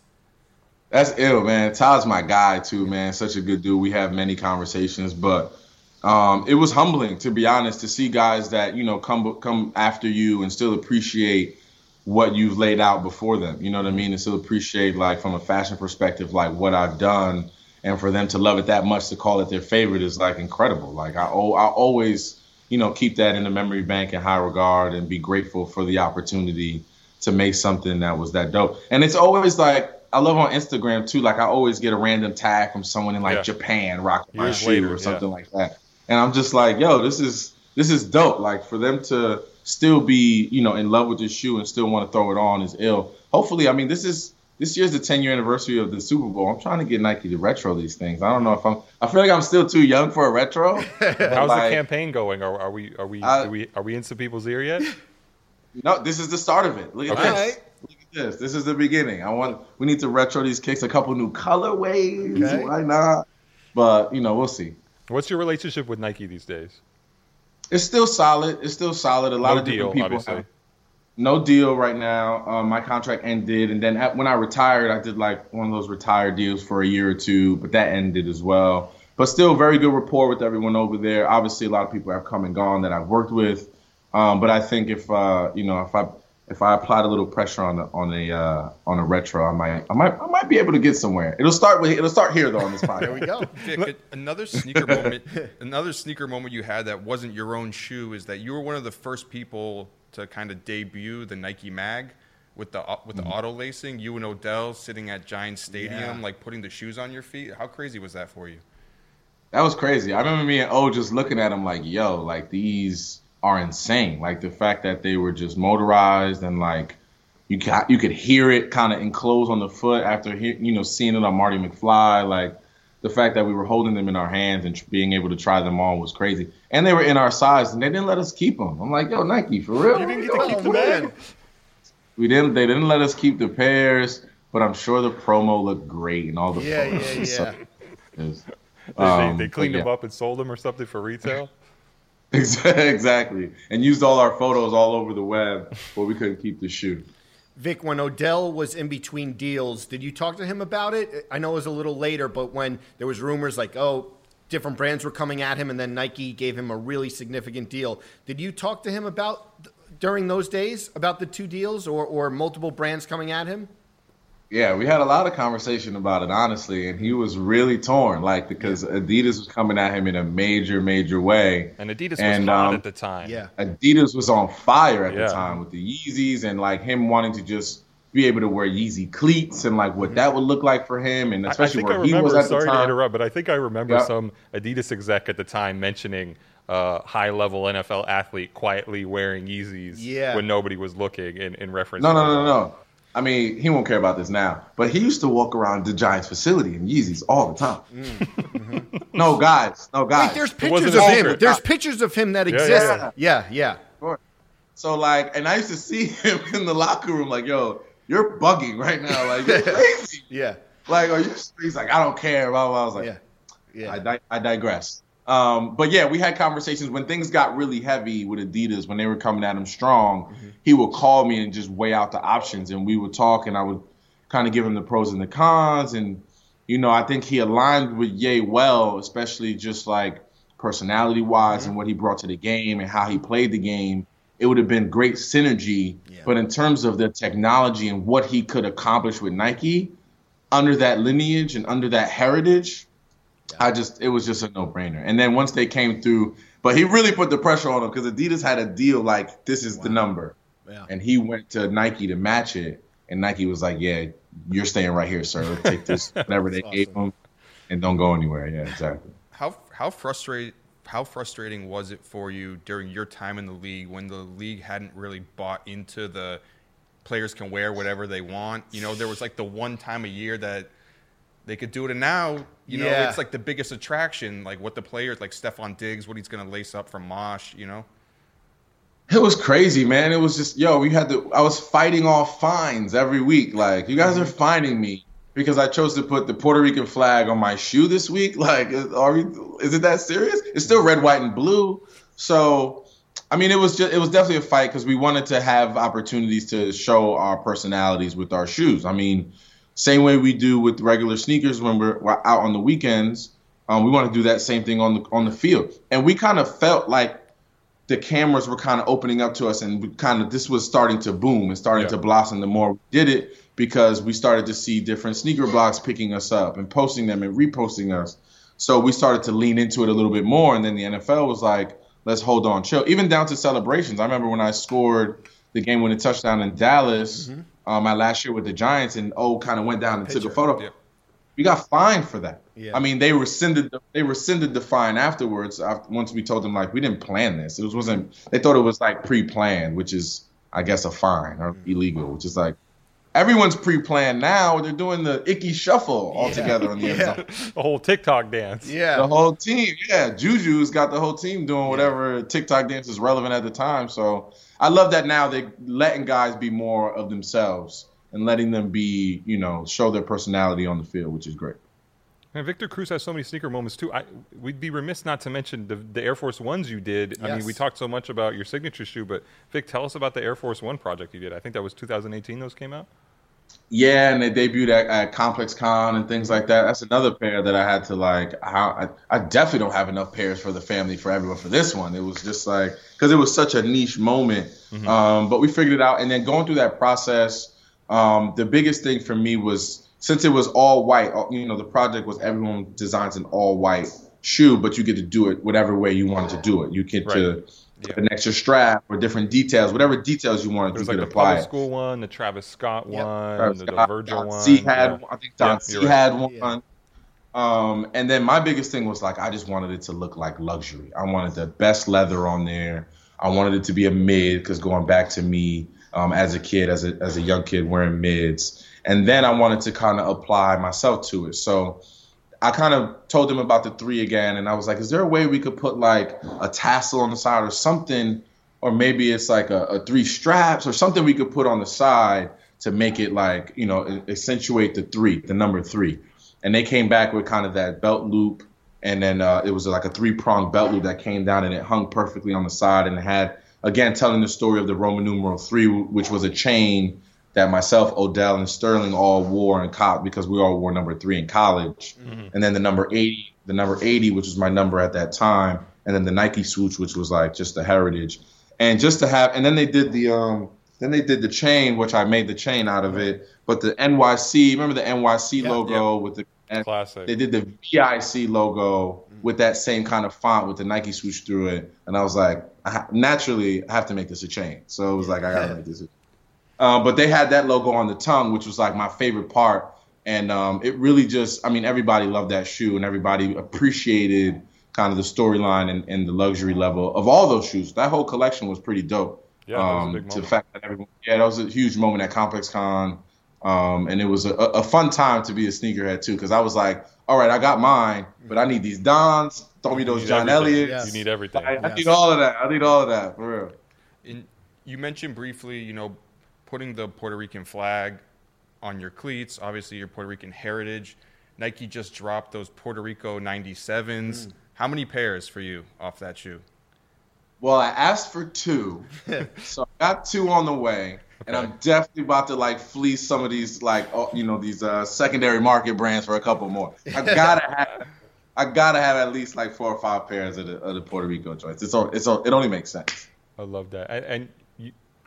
That's ill, man. Todd's my guy too, man. Such a good dude. We have many conversations, but um, it was humbling to be honest to see guys that you know come come after you and still appreciate what you've laid out before them. You know what I mean? And still appreciate like from a fashion perspective, like what I've done, and for them to love it that much to call it their favorite is like incredible. Like I, I always, you know, keep that in the memory bank in high regard and be grateful for the opportunity to make something that was that dope. And it's always like I love on Instagram too. Like I always get a random tag from someone in like Yeah. Japan rocking my Years shoe later, or yeah. something like that. And I'm just like, yo, this is this is dope. Like for them to still be, you know, in love with this shoe and still want to throw it on is ill. Hopefully, I mean, this is this year's the 10 year anniversary of the Super Bowl. I'm trying to get Nike to retro these things. I don't know if I'm. I feel like I'm still too young for a retro. How's like, the campaign going? Are, are we are we, Uh, are we are we in some people's ear yet? No, this is the start of it. Look at Okay. this. Alright. Look at this. This is the beginning. I want. We need to retro these kicks. A couple new colorways. Okay. Why not? But you know, we'll see. What's your relationship with Nike these days? It's still solid. It's still solid. A lot No of different deal, people. obviously. have- no deal right now. Um, my contract ended, and then at, when I retired, I did like one of those retired deals for a year or two, but that ended as well. But still, very good rapport with everyone over there. Obviously, a lot of people have come and gone that I've worked with. Um, but I think if uh, you know, if I if I applied a little pressure on the, on a uh, on a retro, I might I might I might be able to get somewhere. It'll start with it'll start here though on this podcast. There we go. Vic, another sneaker moment, another sneaker moment you had that wasn't your own shoe is that you were one of the first people to kind of debut the Nike Mag with the with the auto lacing. You and Odell sitting at Giant Stadium, Yeah. like putting the shoes on your feet. How crazy was that for you? That was crazy. I remember me and O just looking at them like, yo, like these are insane. Like the fact that they were just motorized and like you got you could hear it kind of enclose on the foot after he, you know seeing it on Marty McFly. Like the fact that we were holding them in our hands and tr- being able to try them on was crazy. And they were in our size and they didn't let us keep them. I'm like, yo, Nike, for real? You didn't get to keep the man. man. We didn't. They didn't let us keep the pairs, but I'm sure the promo looked great and all the Yeah, yeah, photos. yeah. It was- They, um, they, they but cleaned yeah. them up and sold them or something for retail. exactly, and used all our photos all over the web, but we couldn't keep the shoe. Vic, when Odell was in between deals, did you talk to him about it? I know it was a little later, but when there was rumors like, oh, different brands were coming at him, and then Nike gave him a really significant deal. Did you talk to him about during those days about the two deals or, or multiple brands coming at him? Yeah, we had a lot of conversation about it, honestly, and he was really torn, like because Adidas was coming at him in a major, major way. And Adidas was hot um, at the time. Yeah. Adidas was on fire at Yeah. the time with the Yeezys and like him wanting to just be able to wear Yeezy cleats and like what that would look like for him, and especially I think I where he remember, was at the sorry to interrupt, but I think I remember Yeah. some Adidas exec at the time mentioning uh, high level NFL athlete quietly wearing Yeezys Yeah. when nobody was looking in, in reference No, to no, that. no, no. I mean, he won't care about this now, but he used to walk around the Giants facility in Yeezys all the time. no, guys, no, guys. Wait, there's pictures of him. secret. There's pictures of him that Yeah, exist. yeah, Yeah, yeah. So like, and I used to see him in the locker room, like, yo, you're bugging right now, like you're crazy. Yeah. Like, are you? He's like, I don't care. Blah, blah. I was like, Yeah. Yeah. I, di- I digress. Um, but yeah, we had conversations when things got really heavy with Adidas when they were coming at him strong. Mm-hmm. He would call me and just weigh out the options, and we would talk, and I would kind of give him the pros and the cons. And you know, I think he aligned with Ye well, especially just like personality wise Mm-hmm. and what he brought to the game and how he played the game it would have been great synergy. Yeah. But in terms of the technology and what he could accomplish with Nike, under that lineage and under that heritage, I just it was just a no brainer. And then once they came through, but he really put the pressure on him because Adidas had a deal like this is the number, Yeah. and he went to Nike to match it, and Nike was like, yeah, you're staying right here, sir. Take this whatever they That's gave him, and don't go anywhere. Yeah, exactly. How how frustrate how frustrating was it for you during your time in the league when the league hadn't really bought into the players can wear whatever they want? You know, there was like the one time a year that they could do it, and now you know Yeah. it's like the biggest attraction, like what the players like Stefon Diggs, what he's going to lace up from Mosh. You know, It was crazy, man. It was just, yo, we had to, I was fighting off fines every week. Like, you guys are mm-hmm. fining me because I chose to put the Puerto Rican flag on my shoe this week. Like, are we, is it that serious? It's still red, white, and blue. So, I mean, it was just, it was definitely a fight because we wanted to have opportunities to show our personalities with our shoes. I mean, same way we do with regular sneakers when we're, we're out on the weekends. Um, we want to do that same thing on the on the field, and we kind of felt like the cameras were kind of opening up to us and we kind of this was starting to boom and starting Yeah. to blossom the more we did it because we started to see different sneaker blogs picking us up and posting them and reposting us so we started to lean into it a little bit more and then the nfl was like let's hold on chill even down to celebrations i remember when i scored the game winning touchdown in dallas um, my last year with the giants and oh kind of went down and took a photo Yeah. we got fined for that. Yeah. I mean, they rescinded the, they rescinded the fine afterwards. After, once we told them like we didn't plan this, it was, wasn't. They thought it was like pre-planned, which is I guess a fine or illegal, which is like everyone's pre-planned now. They're doing the Ickey Shuffle all Yeah. together on the end Yeah. zone. The whole TikTok dance. Yeah. The whole team, yeah. Juju's got the whole team doing whatever TikTok dance is relevant at the time. So I love that now they're letting guys be more of themselves and letting them be, you know, show their personality on the field, which is great. And Victor Cruz has so many sneaker moments too. I, we'd be remiss not to mention the, the Air Force Ones you did. I mean, we talked so much about your signature shoe, but Vic, tell us about the Air Force One project you did. I think that was 2018. Those came out. Yeah, and they debuted at, at ComplexCon and things like that. That's another pair that I had to like. I, I definitely don't have enough pairs for the family for everyone for this one. It was just like because it was such a niche moment. Um, but we figured it out, and then going through that process, um, the biggest thing for me was since it was all white. uh, You know, the project was everyone designs an all white shoe, but you get to do it whatever way you wanted to do it. You get to Yeah. an extra strap or different details, whatever details you wanted There was to like could the apply public school one, the Travis Scott Yep. one, Travis the, the Scott, Virgil Don one. C had yeah. one. I think Don Yeah, C right. had one. Yeah. Um, and then my biggest thing was like I just wanted it to look like luxury. I wanted the best leather on there. I wanted it to be a mid because going back to me um, as a kid, as a as a young kid wearing mids, and then I wanted to kind of apply myself to it. So I kind of told them about the three again, and I was like, "Is there a way we could put like a tassel on the side or something, or maybe it's like a, a three straps or something we could put on the side to make it like you know accentuate the three, the number three." And they came back with kind of that belt loop, and then uh, it was like a three pronged belt loop that came down and it hung perfectly on the side, and it had again telling the story of the Roman numeral three, which was a chain that myself, Odell, and Sterling all wore in college because we all wore number three in college. And then the number 80, the number 80, which was my number at that time. And then the Nike swoosh, which was like just the heritage. And just to have, and then they did the, um, then they did the chain, which I made the chain out of it. But the NYC, remember the NYC Yeah. logo with the, Classic. they did the VIC logo with that same kind of font with the Nike swoosh through it, and I was like, I ha- naturally, I have to make this a chain. So it was like, I gotta make this. A- uh, but they had that logo on the tongue, which was like my favorite part, and um, it really just, I mean, everybody loved that shoe, and everybody appreciated kind of the storyline and, and the luxury level of all those shoes. That whole collection was pretty dope. Yeah, that was a um, big to the fact that everyone, yeah, that was a huge moment at ComplexCon. Um, and it was a, a fun time to be a sneakerhead too, because I was like, all right, I got mine, but I need these Dons. Throw me those John everything. Elliott's. Yes. You need everything. I, I Yes. need all of that. I need all of that for real. And you mentioned briefly, you know, putting the Puerto Rican flag on your cleats, obviously your Puerto Rican heritage. Nike just dropped those Puerto Rico 97s. How many pairs for you off that shoe? Well, I asked for two, so I got two on the way, and I'm definitely about to like fleece some of these like oh, you know these uh, secondary market brands for a couple more. I gotta have, I gotta have at least like four or five pairs of the, of the Puerto Rico joints. It's all, it's all, it only makes sense. I love that. And, and you,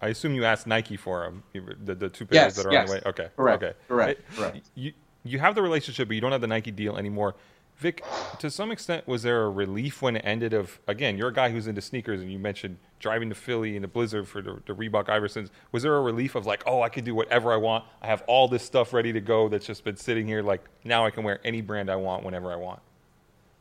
I assume you asked Nike for them, the, the two pairs Yes, that are yes. on the way. Okay, Correct, Okay, correct, It- correct. You you have the relationship, but you don't have the Nike deal anymore. Vic, to some extent, was there a relief when it ended? Of again, you're a guy who's into sneakers, and you mentioned driving to Philly in the blizzard for the, the Reebok Iversons. Was there a relief of like, oh, I can do whatever I want. I have all this stuff ready to go that's just been sitting here. Like now, I can wear any brand I want whenever I want.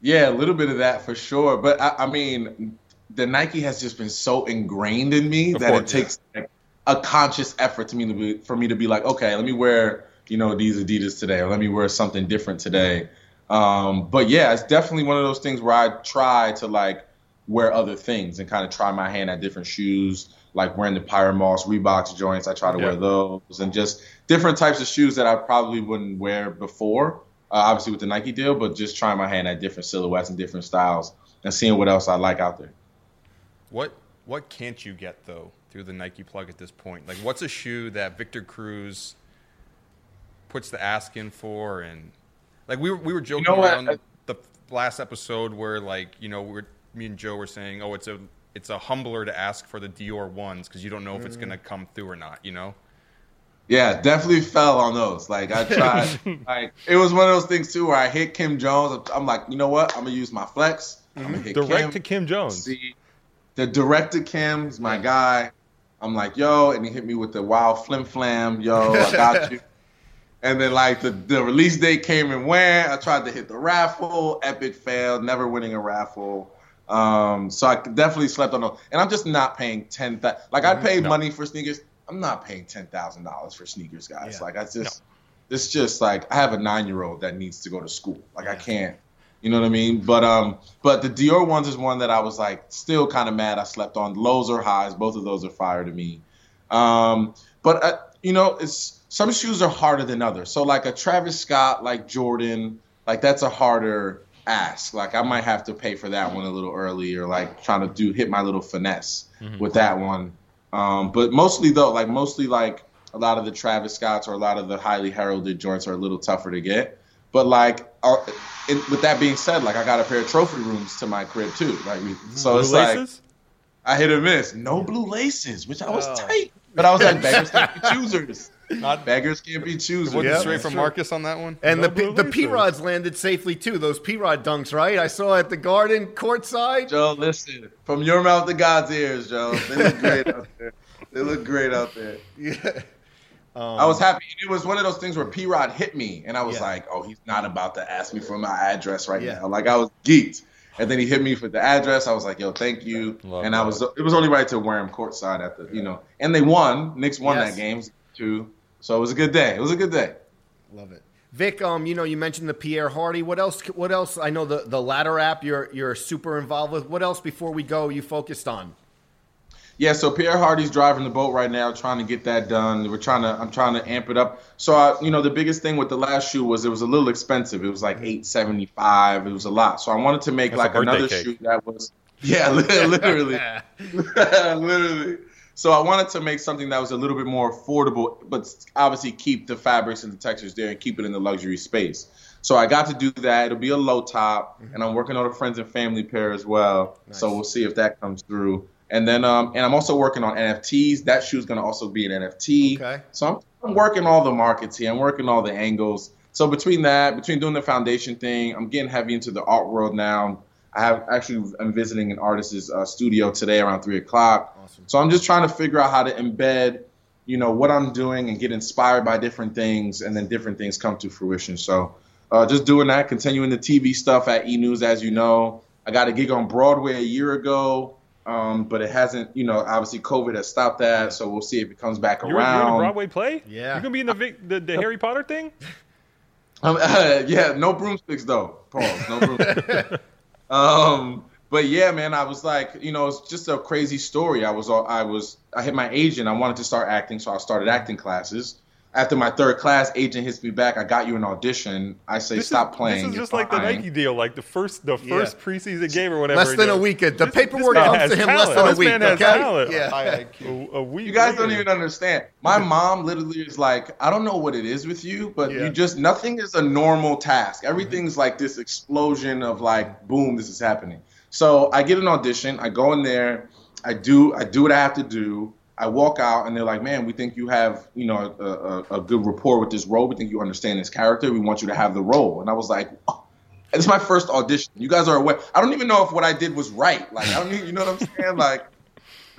Yeah, a little bit of that for sure. But I, I mean, the Nike has just been so ingrained in me Of that course, it takes like, a conscious effort to me to be for me to be like, okay, let me wear you know these Adidas today, or let me wear something different today. Um, but yeah, it's definitely one of those things where I try to like wear other things and kind of try my hand at different shoes, like wearing the Pyer Moss Reeboks joints. I try to Yeah. wear those and just different types of shoes that I probably wouldn't wear before. Uh, obviously with the Nike deal, but just trying my hand at different silhouettes and different styles and seeing what else I like out there. What what can't you get though through the Nike plug at this point? Like, what's a shoe that Victor Cruz puts the ask in for? And like we were we were joking know what? around the last episode where like you know we are me and Joe were saying, oh, it's a it's a humbler to ask for the Dior ones because you don't know if it's mm. gonna come through or not. You know. Yeah, definitely fell on those. Like I tried, like it was one of those things too where I hit Kim Jones. I'm like, you know what? I'm gonna use my flex. I'm gonna mm-hmm. hit Kim." Direct Kim. to Kim Jones. See, the director Kim's my guy. I'm like, yo, and he hit me with the wild flim flam, yo, I got you. And then like the, the release date came and went. I tried to hit the raffle, epic fail, never winning a raffle. Um, so I definitely slept on those. And I'm just not paying ten. Th- like I pay No. money for sneakers. I'm not paying ten thousand dollars for sneakers, guys. Yeah. Like I just, it's just like I have a nine year old that needs to go to school. Like I can't. You know what I mean? But um, but the Dior ones is one that I was like still kind of mad I slept on. Lows or highs, both of those are fire to me. Um, but uh, you know, it's some shoes are harder than others. So like a Travis Scott, like Jordan, like that's a harder ask. Like I might have to pay for that one a little early, or like trying to do hit my little finesse with that one. Um, but mostly though, like mostly like a lot of the Travis Scotts or a lot of the highly heralded joints are a little tougher to get. But like, uh, it, with that being said, like I got a pair of trophy rooms to my crib too. Like, so Blue it's like? I hit or miss. No blue laces, which I was Oh. tight. But I was like, beggars can't be choosers. Not beggars can't be choosers. wasn't Yeah, straight from true. Marcus on that one. And No the P, blue the. P Rods landed safely too. Those P Rod dunks, right? I saw at the Garden courtside. Joe, listen. From your mouth to God's ears, Joe. They look great out there. They look great out there. Yeah. Um, I was happy. It was one of those things where P Rod hit me, and I was Yeah. like, "Oh, he's not about to ask me for my address right Yeah. now." Like I was geeked, and then he hit me for the address. I was like, "Yo, thank you." Love and I was, it was only right to wear him courtside at the, you know, and they won. Knicks won Yes. that game too, so it was a good day. It was a good day. Love it. Vic, um, you know, you mentioned the Pierre Hardy. What else? What else? I know the the ladder app. You're you're super involved with. What else before we go? You focused on? Yeah, so Pierre Hardy's driving the boat right now, trying to get that done. We're trying to, I'm trying to amp it up. So, I, you know, the biggest thing with the last shoe was it was a little expensive. It was like eight seventy five. It was a lot. So I wanted to make That's like another cake. shoe that was, yeah, literally, literally. So I wanted to make something that was a little bit more affordable, but obviously keep the fabrics and the textures there and keep it in the luxury space. So I got to do that. It'll be a low top, mm-hmm. and I'm working on a friends and family pair as well. So we'll see if that comes through. And then, um, and I'm also working on NFTs. That shoe is gonna also be an NFT. Okay. So I'm, I'm working all the markets here. I'm working all the angles. So between that, between doing the foundation thing, I'm getting heavy into the art world now. I have actually I'm visiting an artist's uh, studio today around three o'clock. Awesome. So I'm just trying to figure out how to embed, you know, what I'm doing and get inspired by different things, and then different things come to fruition. So uh, just doing that, continuing the TV stuff at E News, as you know. I got a gig on Broadway a year ago, um, but it hasn't, you know, obviously COVID has stopped that. So we'll see if it comes back You're, you're in a. Broadway play? Yeah. You're gonna be in the the, the Harry Potter thing? Um, yeah, no broomsticks though. Pause. No broomsticks. um, but yeah, man, I was like, you know, it's just a crazy story. I was, I was, I hit my agent. I wanted to start acting, so I started acting classes. After my third class, agent hits me back. I got you an audition. I say, This stop is, playing. This is You're just like the. Nike deal, like the first the Yeah. first preseason game or whatever. Less than a you're- week. The This- paperwork this comes to him less talent. than a This week. man has okay. talent. Yeah. A, a week You guys don't even understand. My mom literally is like, I don't know what it is with you, but Yeah. you just nothing is a normal task. Mm-hmm. Everything's like this explosion of like, boom, this is happening. So I get an audition. I go in there, I do I do what I have to do. I walk out and they're like, man, we think you have, you know, a, a, a good rapport with this role. We think you understand this character. We want you to have the role. And I was like, oh, it's my first audition. You guys are aware. I don't even know if what I did was right. Like, I don't even, you know what I'm saying? Like,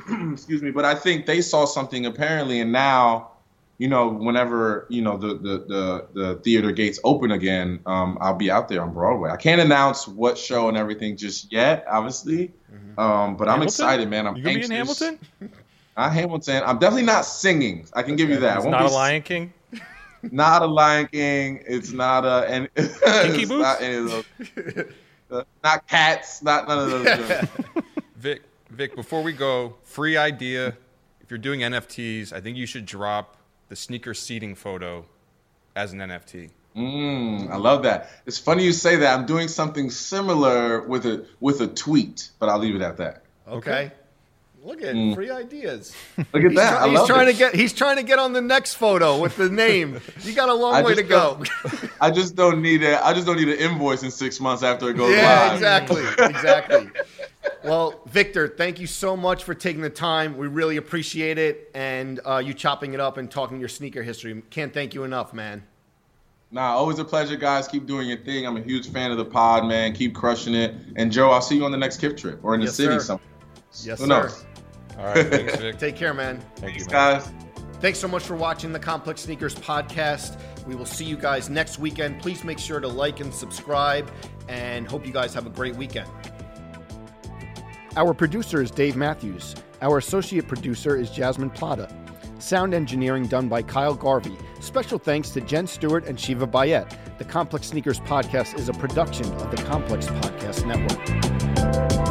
excuse me. But I think they saw something apparently. And now, you know, whenever, you know, the, the, the, the theater gates open again, um, I'll be out there on Broadway. I can't announce what show and everything just yet, obviously. Mm-hmm. Um, but Hamilton? I'm excited, man. I'm you gonna anxious. be in Hamilton? Not Hamilton. I'm definitely not singing. I can give you that. It's not a Lion King. Not a Lion King. It's not a and Kinky Boots. Not, any of those. Uh, not cats. Not none of those. Vic, Vic. Before we go, free idea. If you're doing NFTs, I think you should drop the sneaker seating photo as an NFT. Mm, I love that. It's funny you say that. I'm doing something similar with a with a tweet, but I'll leave it at that. Okay. Look at mm. free ideas. Look at he's that. Try, he's trying it. to get he's trying to get on the next photo with the name. You got a long way to go. I just don't need it. I just don't need an invoice in six months after it goes yeah, live. exactly. Exactly. well, Victor, thank you so much for taking the time. We really appreciate it, and uh, you chopping it up and talking your sneaker history. Can't thank you enough, man. Nah, always a pleasure, guys. Keep doing your thing. I'm a huge fan of the pod, man. Keep crushing it. And Joe, I'll see you on the next Kith trip or in the yes, city sir. somewhere. Yes, Who sir. knows? All right, thanks, Vic. Take care, man. Thank Thanks, you, man. guys. Thanks so much for watching the Complex Sneakers podcast. We will see you guys next weekend. Please make sure to like and subscribe, and hope you guys have a great weekend. Our producer is Dave Matthews. Our associate producer is Jasmine Plata. Sound engineering done by Kyle Garvey. Special thanks to Jen Stewart and Shiva Bayet. The Complex Sneakers podcast is a production of the Complex Podcast Network.